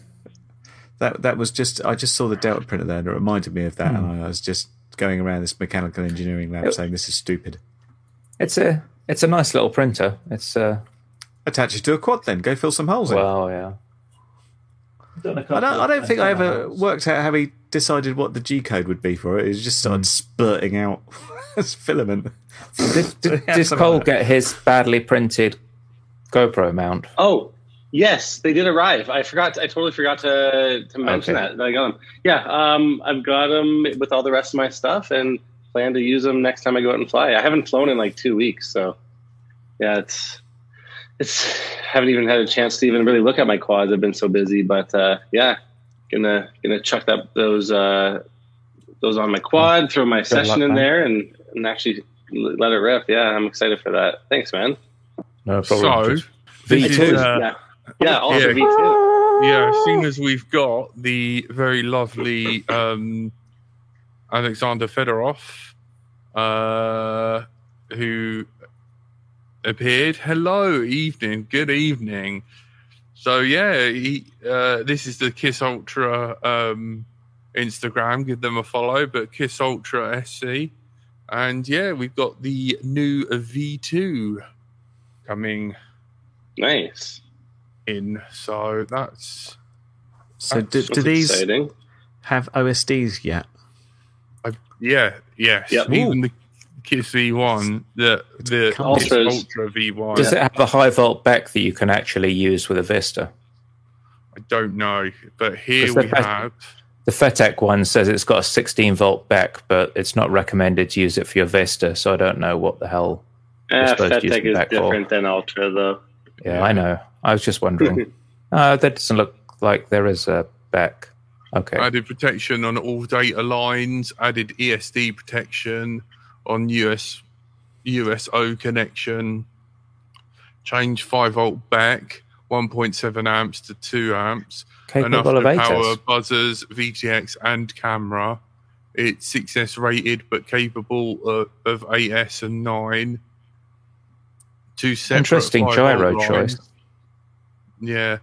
That that was just I just saw the Delta printer there and it reminded me of that and I was just going around this mechanical engineering lab It- saying this is stupid. It's a it's a nice little printer. It's uh Attach it to a quad then, go fill some holes in. well yeah. I don't. I don't think I ever worked out how he decided what the G code would be for it. He just started spurting out filament. Did, did, did Cole get his badly printed GoPro mount? Oh, yes, they did arrive. I forgot. I totally forgot to to mention Okay. that. I got them. Yeah, um, I've got them with all the rest of my stuff, and plan to use them next time I go out and fly. I haven't flown in like two weeks, so yeah, it's it's haven't even had a chance to even really look at my quads. I've been so busy, but uh, yeah, gonna gonna chuck that those uh, those on my quad, throw my session luck, in man. there, and and actually let it rip. Yeah, I'm excited for that. Thanks, man. No So, problem. V2. is, uh, yeah, yeah, also yeah. V two. yeah, as soon as we've got the very lovely um, Alexander Fedorov, uh, who appeared. Hello, evening, good evening. So yeah, he, uh, this is the Kiss Ultra um, Instagram. Give them a follow, but Kiss Ultra SC, and yeah, we've got the new V2 coming Nice. in. So that's So, do, That's do these exciting? have OSDs yet? Yeah, yes. Yep. Even the Kiss V1, the the Kiss Ultra V1. Does it have a high volt BEC that you can actually use with a Vista? I don't know, but here that we best- have. The FETtec one says it's got a 16 volt BEC, but it's not recommended to use it for your Vista, so I don't know what the hell. Supposed to use FETtec them is back for. different than Ultra, though. Yeah, I know. I was just wondering. uh, that doesn't look like there is a BEC. Okay. Added protection on all data lines. Added ESD protection on US USO connection. Change five volt BEC, 1.7 amps to 2 amps. enough Capable of power buzzers, VTX, and camera. It's 6S rated, but capable of, of 8S and 9. Two separate Interesting gyro volt choice. Yeah,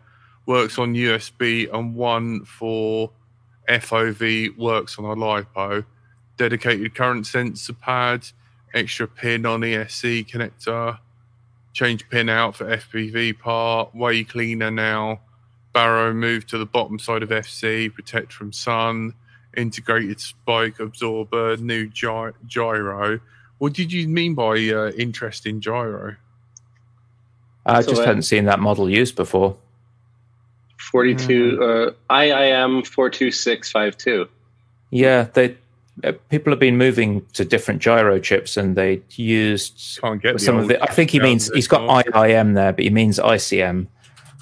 works on USB, and one for FOV works on a LiPo. Dedicated current sensor pad, extra pin on ESC connector, change pin out for FPV part, way cleaner now baro moved to the bottom side of FC, protect from sun, integrated spike absorber, new gy- gyro. What did you mean by uh, interesting gyro? I So just that- hadn't seen that model used before. 42, uh, IIM 42652. Yeah, they uh, people have been moving to different gyro chips, and they used Can't get the some of the. I think he means he's got one. IIM there, but he means ICM, and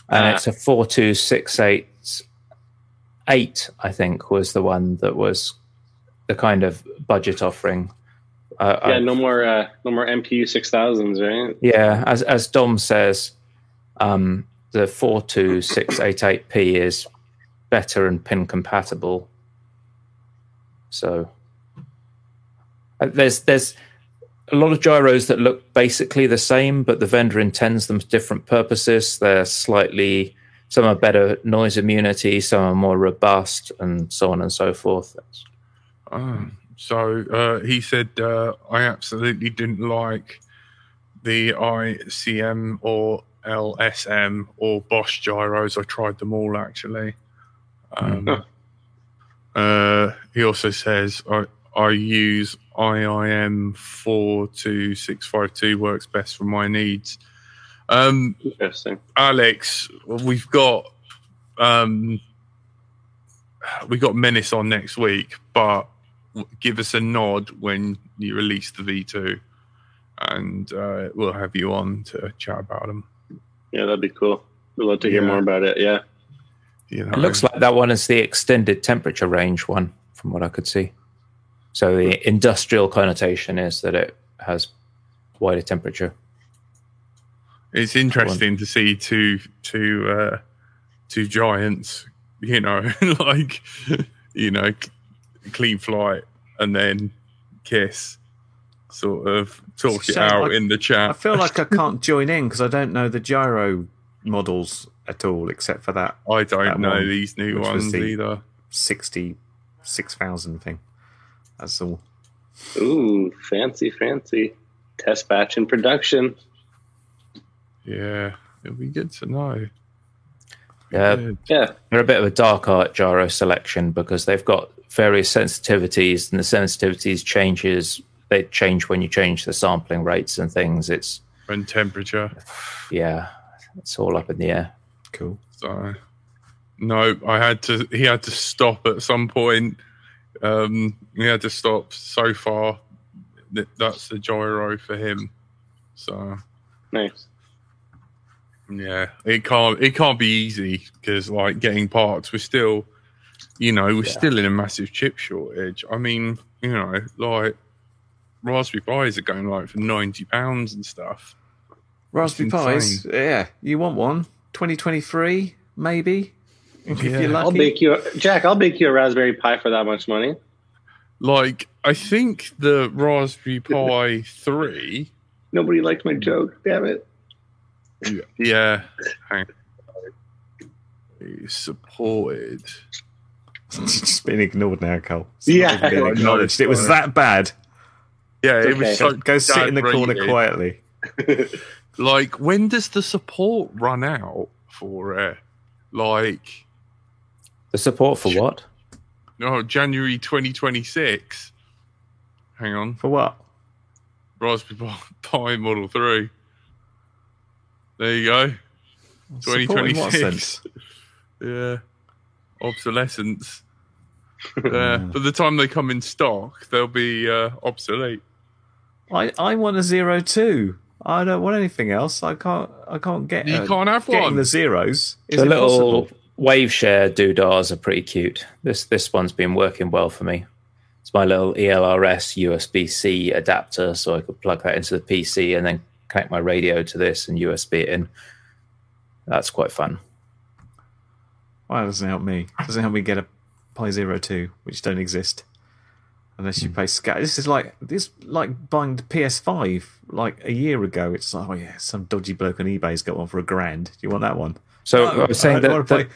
Ah. it's a four two six eight eight. I think was the one that was the kind of budget offering. Uh, Yeah, I- no more, uh, no more MPU 6000s, right? Yeah, as as Dom says, um, the four two six eight eight P is better and pin compatible. So uh, there's there's a lot of gyros that look basically the same, but the vendor intends them for different purposes. They're slightly some are better noise immunity, some are more robust, and so on and so forth. Ah, so uh, he said, uh, I absolutely didn't like the ICM or LSM or Bosch gyros. I tried them all actually. Um, uh, he also says, I, I use IIM 42652, works best for my needs. Um, Interesting. Alex, we've got um, we got Menace on next week, but give us a nod when you release the V2, and uh, we'll have you on to chat about them. Yeah, that'd be cool. We'd love to hear Yeah. more about it. Yeah. You know, It looks like that one is the extended temperature range one, from what I could see. So the industrial connotation is that it has wider temperature. it's interesting to see two two uh, two giants. You know, like you know, c- Cleanflight and then kiss. Sort of talk it Shame out I- in the chat. I feel like I can't join in because I don't know the gyro models at all, except for that I don't that know one, these new ones the- either. sixty-six thousand thing. That's all. Ooh, fancy, fancy. Test batch in production. Yeah, it'll be good to know. Yeah, Yeah. they're a bit of a dark art gyro selection because they've got various sensitivities, and the sensitivities changes. They change when you change the sampling rates and things. It's and temperature. yeah, it's all up in the air. Cool. So no, I had to. He had to stop at some point. Um, he had to stop so far. That that's the gyro for him. So Nice. yeah, it can't. It can't be easy because like getting parts, we're still, you know, we're Yeah. still in a massive chip shortage. I mean, you know, like Raspberry Pis are going like for ninety pounds and stuff. Raspberry It's Pis. Yeah, you want one? 2023, maybe. If Yeah. you're lucky. I'll lucky. bake you, a, Jack. I'll bake you a Raspberry Pi for that much money. Like I think the Raspberry Pi three. Nobody liked my joke. Damn it. Yeah, hang It's supported. It's just been ignored now, Cole. It's Yeah. been I acknowledged. It was that bad. Yeah, it Okay. was Go, so go sit in the corner dad-rated. quietly. Like, when does the support run out for it? Like, The support for what? no, January 2026. Hang on, For what? Raspberry Pi- Pi Model 3. There you go. Support in what 2026. sense? Yeah. Obsolescence. Yeah. By the time they come in stock, they'll be uh, obsolete. I, I want a zero two. I don't want anything else. I can't I can't get You uh, can't have getting one. the zeros. Is the it little possible? Waveshare doodahs are pretty cute. This this one's been working well for me. It's my little ELRS USB C adapter, so I could plug that into the PC and then connect my radio to this and USB it in. That's quite fun. Why that doesn't help me? Doesn't help me get a Pi Zero Two, which don't exist unless you pay scat. This is like this like buying the PS5 like a year ago. It's like oh yeah, some dodgy bloke on eBay's got one for a grand. Do you want that one? So No, I was saying I that, wanna pay that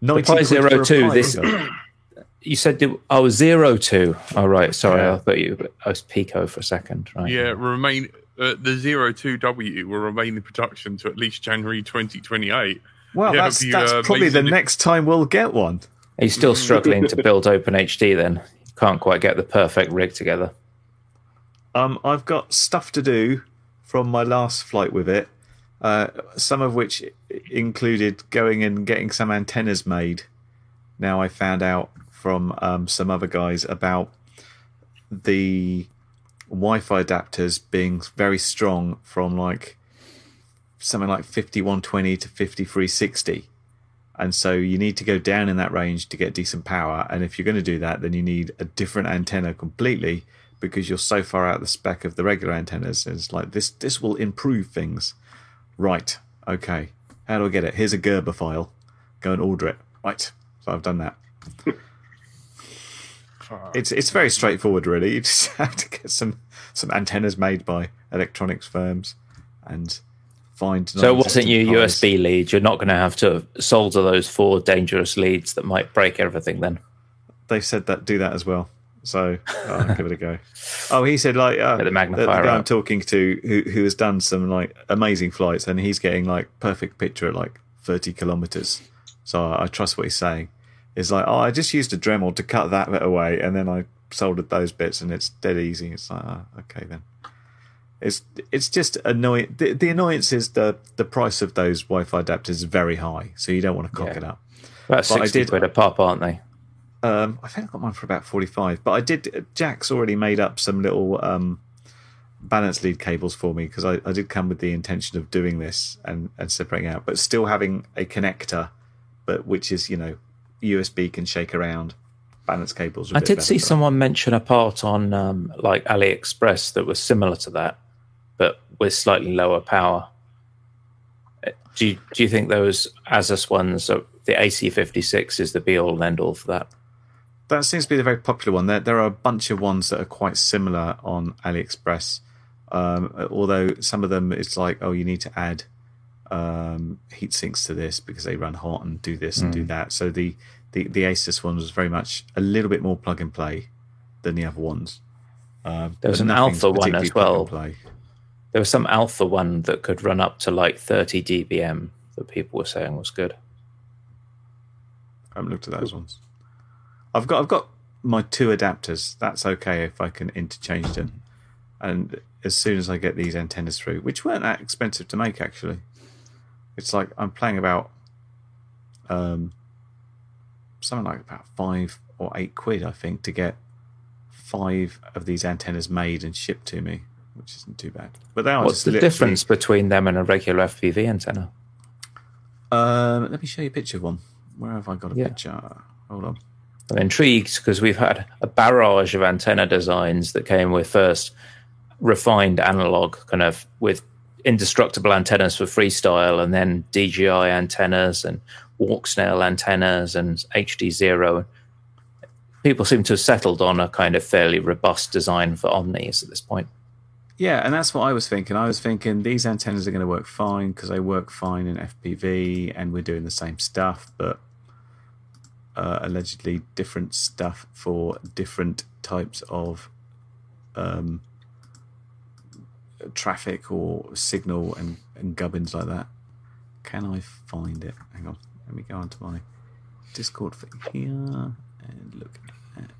90 Pi quid Zero for a Two, Pi. this- you said the, oh zero two. Oh right, sorry, Yeah. I thought you I was Pico for a second. Right. Yeah, remain uh, the zero two W will remain in production to at least January 2028. Well, Yeah, that's you, that's uh, probably the basically- next time we'll get one. Are you still struggling to build OpenHD then? You can't quite get the perfect rig together. Um, I've got stuff to do from my last flight with it. Uh, some of which included going and getting some antennas made. Now I found out from um, some other guys about the Wi-Fi adapters being very strong from like something like 5120 to 5360 and so you need to go down in that range to get decent power. And if you're going to do that then you need a different antenna completely because you're so far out the spec of the regular antennas it's like this this will improve things. Right okay. How do i get it? Here's a gerber file. Go and order it. Right so i've done that. It's it's very straightforward really. You just have to get some some antennas made by electronics firms and find So it wasn't your. USB lead. You're not going to have to solder those four dangerous leads that might break everything then. they said that do that as well. So I'll give it a go. Oh, he said like uh, the the, magnifier the guy I'm talking to who who has done some like amazing flights, and he's getting like perfect picture at like 30 kilometers. So I, I trust what he's saying. It's like oh, I just used a Dremel to cut that bit away, and then I soldered those bits, and it's dead easy. It's like oh, okay then. It's it's just annoying. The, the annoyance is the the price of those Wi-Fi adapters is very high, so you don't want to cock Yeah. it up. About But I 60 did- quid a pop, aren't they? Um, I think I got mine for about forty-five. But I did. Jack's already made up some little um, balance lead cables for me because I, I did come with the intention of doing this and, and separating out, but still having a connector, but which is you know USB can shake around. Balance cables. I did better see someone mention a part on um, like AliExpress that was similar to that, but with slightly lower power. Uh, Do you, do you think those Asus ones, are, the AC56 is the be all and end all for that? That seems to be the very popular one. There, there are a bunch of ones that are quite similar on AliExpress. Um, although some of them, it's like, oh, you need to add um, heat sinks to this because they run hot and do this and do that. So the, the the Asus one was very much a little bit more plug and play than the other ones. Um, There was an Alpha one as well. There was some Alpha one that could run up to like 30 dBm that people were saying was good. I haven't looked at those ones. I've got I've got my two adapters. That's okay if I can interchange them. And as soon as I get these antennas through, which weren't that expensive to make actually, it's like I'm playing about um something like about five or eight quid, I think, to get five of these antennas made and shipped to me, which isn't too bad. But they are What's the difference between them and a regular FPV antenna? Um, let me show you a picture of one. Where have I got a Yeah. picture? Hold on. I'm intrigued because we've had a barrage of antenna designs that came with first refined analog, kind of with indestructible antennas for freestyle, and then DJI antennas and Walksnail antennas and HDZero. People seem to have settled on a kind of fairly robust design for omnis at this point. Yeah, and that's what I was thinking. I was thinking these antennas are going to work fine because they work fine in FPV and we're doing the same stuff, but uh, allegedly different stuff for different types of um, traffic or signal and, and gubbins like that. Can I find it? Hang on. Let me go onto my Discord thing here and look at.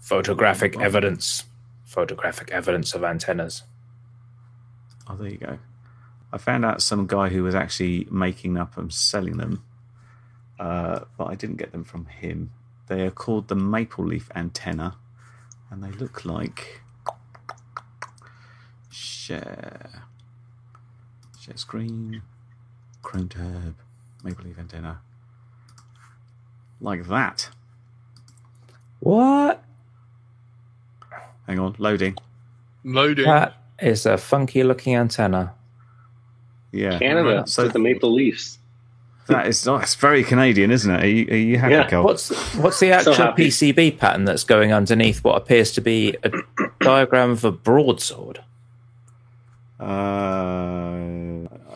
Photographic evidence. Photographic evidence of antennas. Oh, there you go. I found out some guy who was actually making up and selling them, uh, but I didn't get them from him. They are called the Maple Leaf Antenna, and they look like share, share screen, Chrome tab, Maple Leaf Antenna, like that. What? Hang on, loading. Loading. That is a funky looking antenna. Yeah, Canada, So with the Maple Leafs. that is it's very Canadian, isn't it? Are you, are you happy, Yeah. Kel? What's what's the actual happy. PCB pattern that's going underneath what appears to be a diagram of a broadsword? Uh,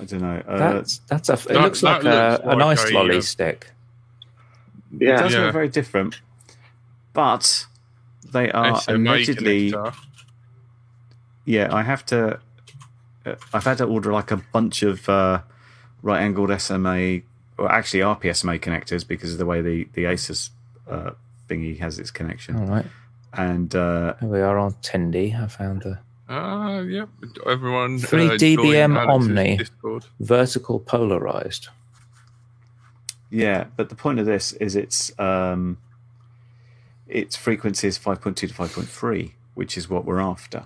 I don't know. Uh, That's that's a. It that- looks like, that a, looks a nice like a, lolly uh, stick. Yeah, it does Yeah. look very different, but they are SMA allegedly. connector. Yeah, I have to. Uh, I've had to order like a bunch of uh, right-angled SMA, or actually RPSMA connectors because of the way the the Asus uh, thingy has its connection, All right, and uh, here we are on Tindie. I found a Ah, yep. Everyone. Three uh, dBm join Omni. Vertical polarized. Yeah, but the point of this is it's um, its frequency is five point two to five point three, which is what we're after.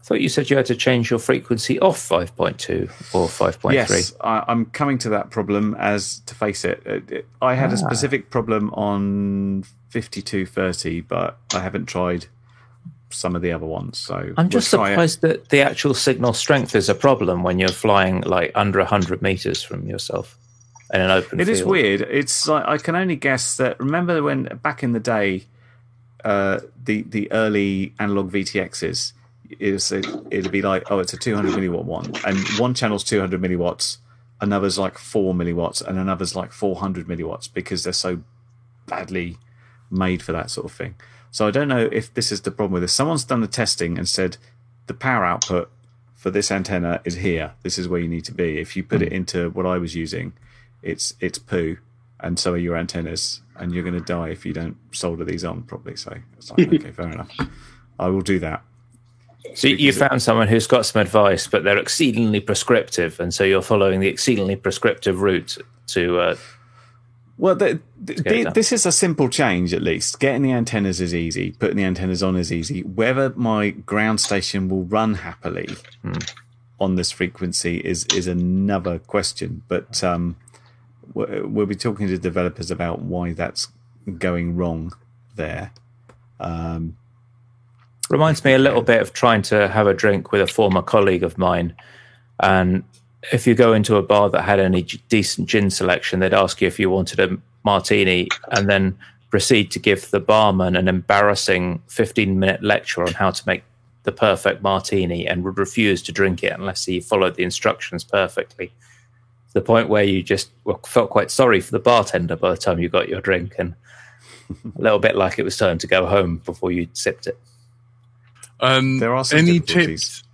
I thought you said you had to change your frequency off 5.2 or 5.3. Yes, I, I'm coming to that problem as to face it. it, it- I had Ah. a specific problem on 5230, but I haven't tried some of the other ones. So I'm just we'll try it. surprised that the actual signal strength is a problem when you're flying like under 100 meters from yourself in an open It field. is weird. It's like I can only guess that. Remember when back in the day, uh, the the early analog VTXs, is it'd be like, oh, it's a 200 milliwatt one, and one channel's 200 milliwatts, another's like four milliwatts, and another's like 400 milliwatts because they're so badly made for that sort of thing. So I don't know if this is the problem with this. Someone's done the testing and said the power output for this antenna is here. This is where you need to be. If you put it into what I was using, it's it's poo, and so are your antennas, and you're going to die if you don't solder these on properly. So it's like, okay, fair enough. I will do that. So you because it- found someone who's got some advice, but they're exceedingly prescriptive, and so you're following the exceedingly prescriptive route to. Uh, Well, the, the, get it the- this is a simple change. At least getting the antennas is easy. Putting the antennas on is easy. Whether my ground station will run happily Hmm. on this frequency is is another question. But um, we- we'll be talking to developers about why that's going wrong there. Um, reminds me a little bit of trying to have a drink with a former colleague of mine, and if you go into a bar that had any decent gin selection, they'd ask you if you wanted a martini, and then proceed to give the barman an embarrassing 15 minute lecture on how to make the perfect martini and would refuse to drink it unless he followed the instructions perfectly. To the point where you just felt quite sorry for the bartender by the time you got your drink, and a little bit like it was time to go home before you sipped it. Um, There are some any tips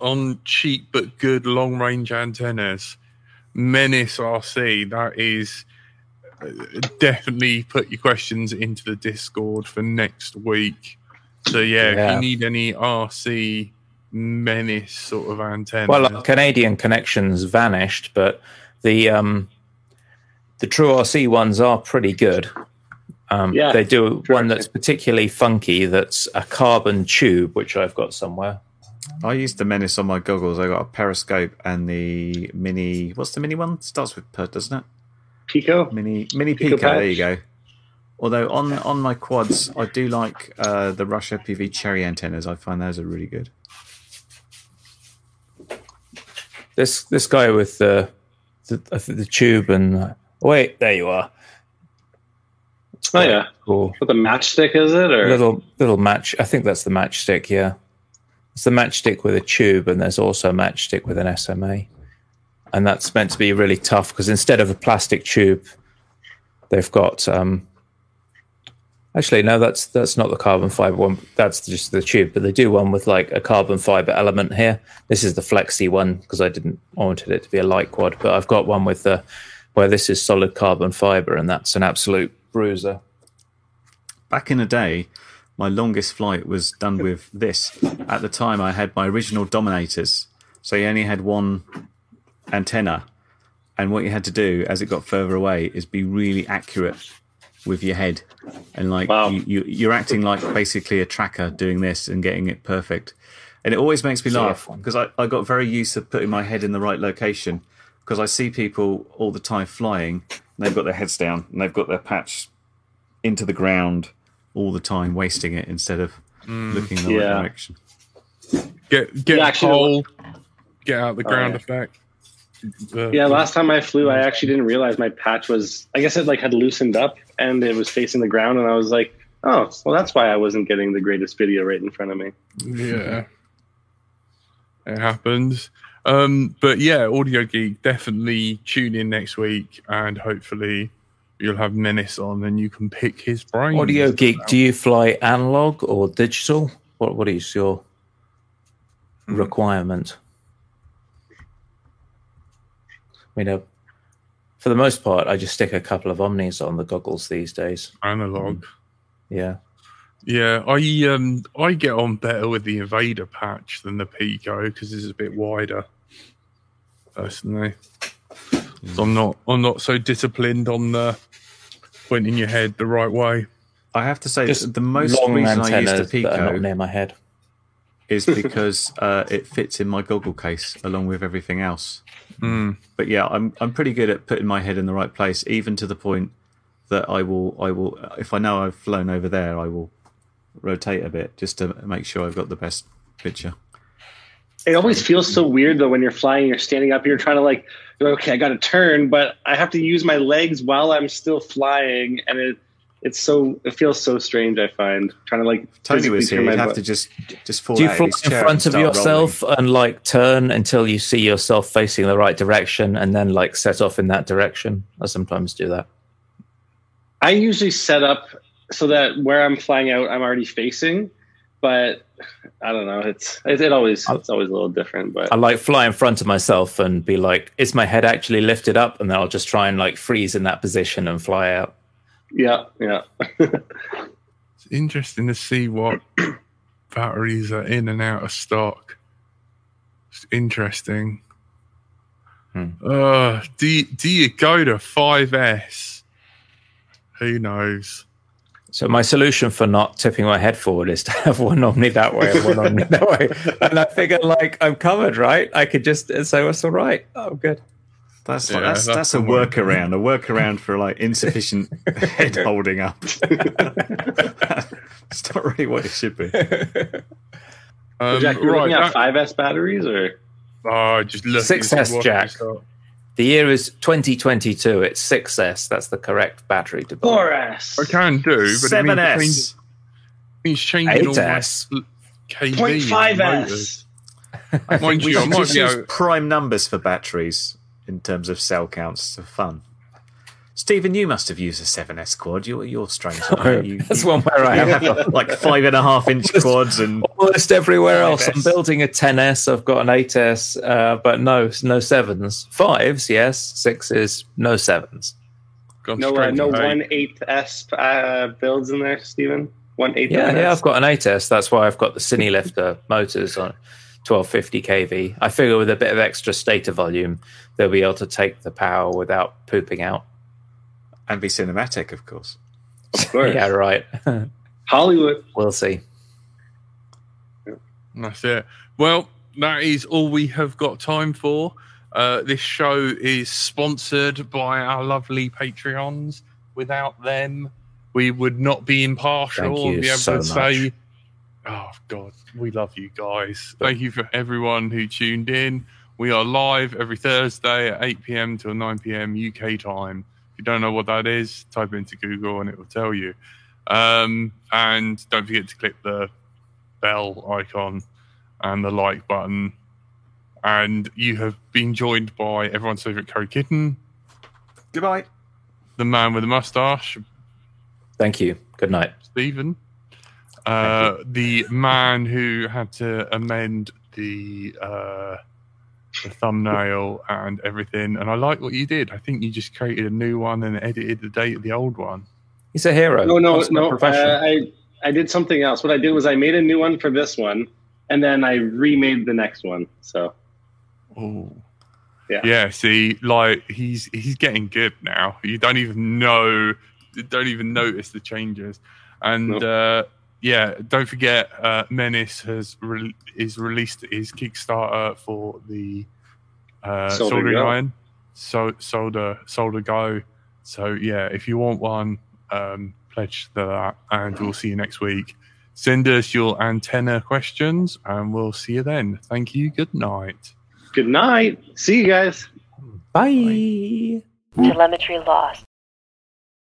on cheap but good long range antennas? Menace RC, that is uh, definitely put your questions into the Discord for next week. So yeah, if you need any RC menace sort of antenna, Well, uh, Canadian connections vanished, but the um, the True RC ones are pretty good. Um, Yeah, they do True one that's particularly funky. That's a carbon tube, which I've got somewhere. I used the Menace on my goggles. I got a periscope and the mini. What's the mini one? Starts with per, doesn't it? Pico. Mini Mini Pico Pico. There you go. Although on on my quads, I do like uh, the Rush FPV cherry antennas. I find those are really good. This this guy with the the, the tube and uh, wait, there you are. Oh yeah. Cool. What the matchstick is it or little little match. I think that's the matchstick. Yeah, it's the matchstick with a tube, and there's also a matchstick with an SMA, and that's meant to be really tough because instead of a plastic tube, they've got. Um, actually, no, that's that's not the carbon fiber one. That's just the tube, but they do one with like a carbon fiber element here. This is the flexi one because I didn't I wanted it to be a light quad, but I've got one with the where this is solid carbon fiber, and that's an absolute bruiser. Back in the day, my longest flight was done with this. At the time, I had my original Dominators, so you only had one antenna, and what you had to do as it got further away is be really accurate with your head, and like Wow. you, you, you're acting like basically a tracker doing this and getting it perfect. And it always makes me laugh because I, I got very used to putting my head in the right location because I see people all the time flying and they've got their heads down and they've got their patch into the ground all the time, wasting it instead of looking in the Yeah. right direction. get get Yeah, a actually, pole, get out the Oh, ground yeah. effect. Uh, Yeah, last time I flew, I actually didn't realize my patch was. I guess it like had loosened up and it was facing the ground, and I was like, "Oh, well, that's why I wasn't getting the greatest video right in front of me." Yeah. It happens. Um, but yeah, Audio Geek, definitely tune in next week and hopefully you'll have Menace on and you can pick his brain. Audio Geek, do you fly analog or digital? What What is your requirement? I mean, uh, for the most part, I just stick a couple of Omnis on the goggles these days. Analog. Yeah. Yeah, I um I get on better with the Invader patch than the Pico because it's a bit wider. Personally, so I'm not I'm not so disciplined on the pointing your head the right way. I have to say, Just the most long reason I use antennas the that are not Pico near my head. Is because uh, it fits in my goggle case along with everything else. Mm. But yeah, I'm I'm pretty good at putting my head in the right place, even to the point that I will I will if I know I've flown over there, I will rotate a bit just to make sure I've got the best picture. It always feels so weird though when you're flying, you're standing up, you're trying to like, like, okay, I got to turn, but I have to use my legs while I'm still flying, and it it's so it feels so strange. I find trying to like Tony was here. You'd have butt. to just just fall Do you out fly of in front of start yourself and like turn until you see yourself facing the right direction and then like set off in that direction? I sometimes do that. I usually set up so that where I'm flying out, I'm already facing, but I don't know. It's it, it always it's always a little different, but I like fly in front of myself and be like, is my head actually lifted up? And then I'll just try and like freeze in that position and fly out. Yeah, yeah. It's interesting to see what batteries are in and out of stock. It's interesting. Hmm. Uh, do you, do you go to 5S? Who knows? So my solution for not tipping my head forward is to have one on me that way and one on me that way. And I figure like I'm covered, right? I could just say it's all right. Oh, good. That's Yeah, like, that's that's that's a workaround, a workaround for like insufficient head holding up. it's not really what it should be. Um, Jack, you're looking that- at 5S batteries or Oh, just look. 6S, Jack. The year is 2022. It's 6S. That's the correct battery to buy. 4S? I can do, but it means, 7S. change, means changing all my 8S. spl- KV. 0.5S. I think Mind we you, I should might use prime numbers for batteries in terms of cell counts for fun. Stephen, you must have used a 7S quad. You're, you're strange. aren't you? That's you, one where I have have like five and a half inch quads and almost everywhere else. I'm building a 10S. I've got an 8S, uh, but no, no sevens. Fives, yes. Sixes, no sevens. Gone No, uh, no one eighth S uh, builds in there, Stephen. One eighth. Yeah, yeah, I've got an 8S. That's why I've got the Cine Lifter motors on 1250 kV. I figure with a bit of extra stator volume, they'll be able to take the power without pooping out. And be cinematic, of course. Of course. Yeah, right. Hollywood. we'll see. That's it. Well, that is all we have got time for. Uh, this show is sponsored by our lovely Patreons. Without them, we would not be impartial Thank you and be able so to say, much. Oh, God, we love you guys. Thank you for everyone who tuned in. We are live every Thursday at 8 p.m. till 9 p.m. UK time. If you don't know what that is, type into Google and it will tell you. Um, and don't forget to click the bell icon and the like button. And you have been joined by everyone's favorite Curry Kitten, Goodbye. the man with the mustache, Thank you. Good night. Stephen, uh, the man who had to amend the, uh, the thumbnail and everything. And I like what you did. I think you just created a new one and edited the date of the old one. He's a hero. No, no, Consummate no. Uh, I I did something else. What I did was I made a new one for this one, and then I remade the next one. So Oh. Yeah. Yeah, see, like he's he's getting good now. You don't even know don't even notice the changes. And Nope. uh yeah, don't forget uh Menace has re- is released his Kickstarter for the uh Solder Solder Go. Iron. So Solder Solder Go. So yeah, if you want one, um pledge to that and we'll see you next week. Send us your antenna questions and we'll see you then. Thank you. Good night. good night. See you guys. Bye. Telemetry lost.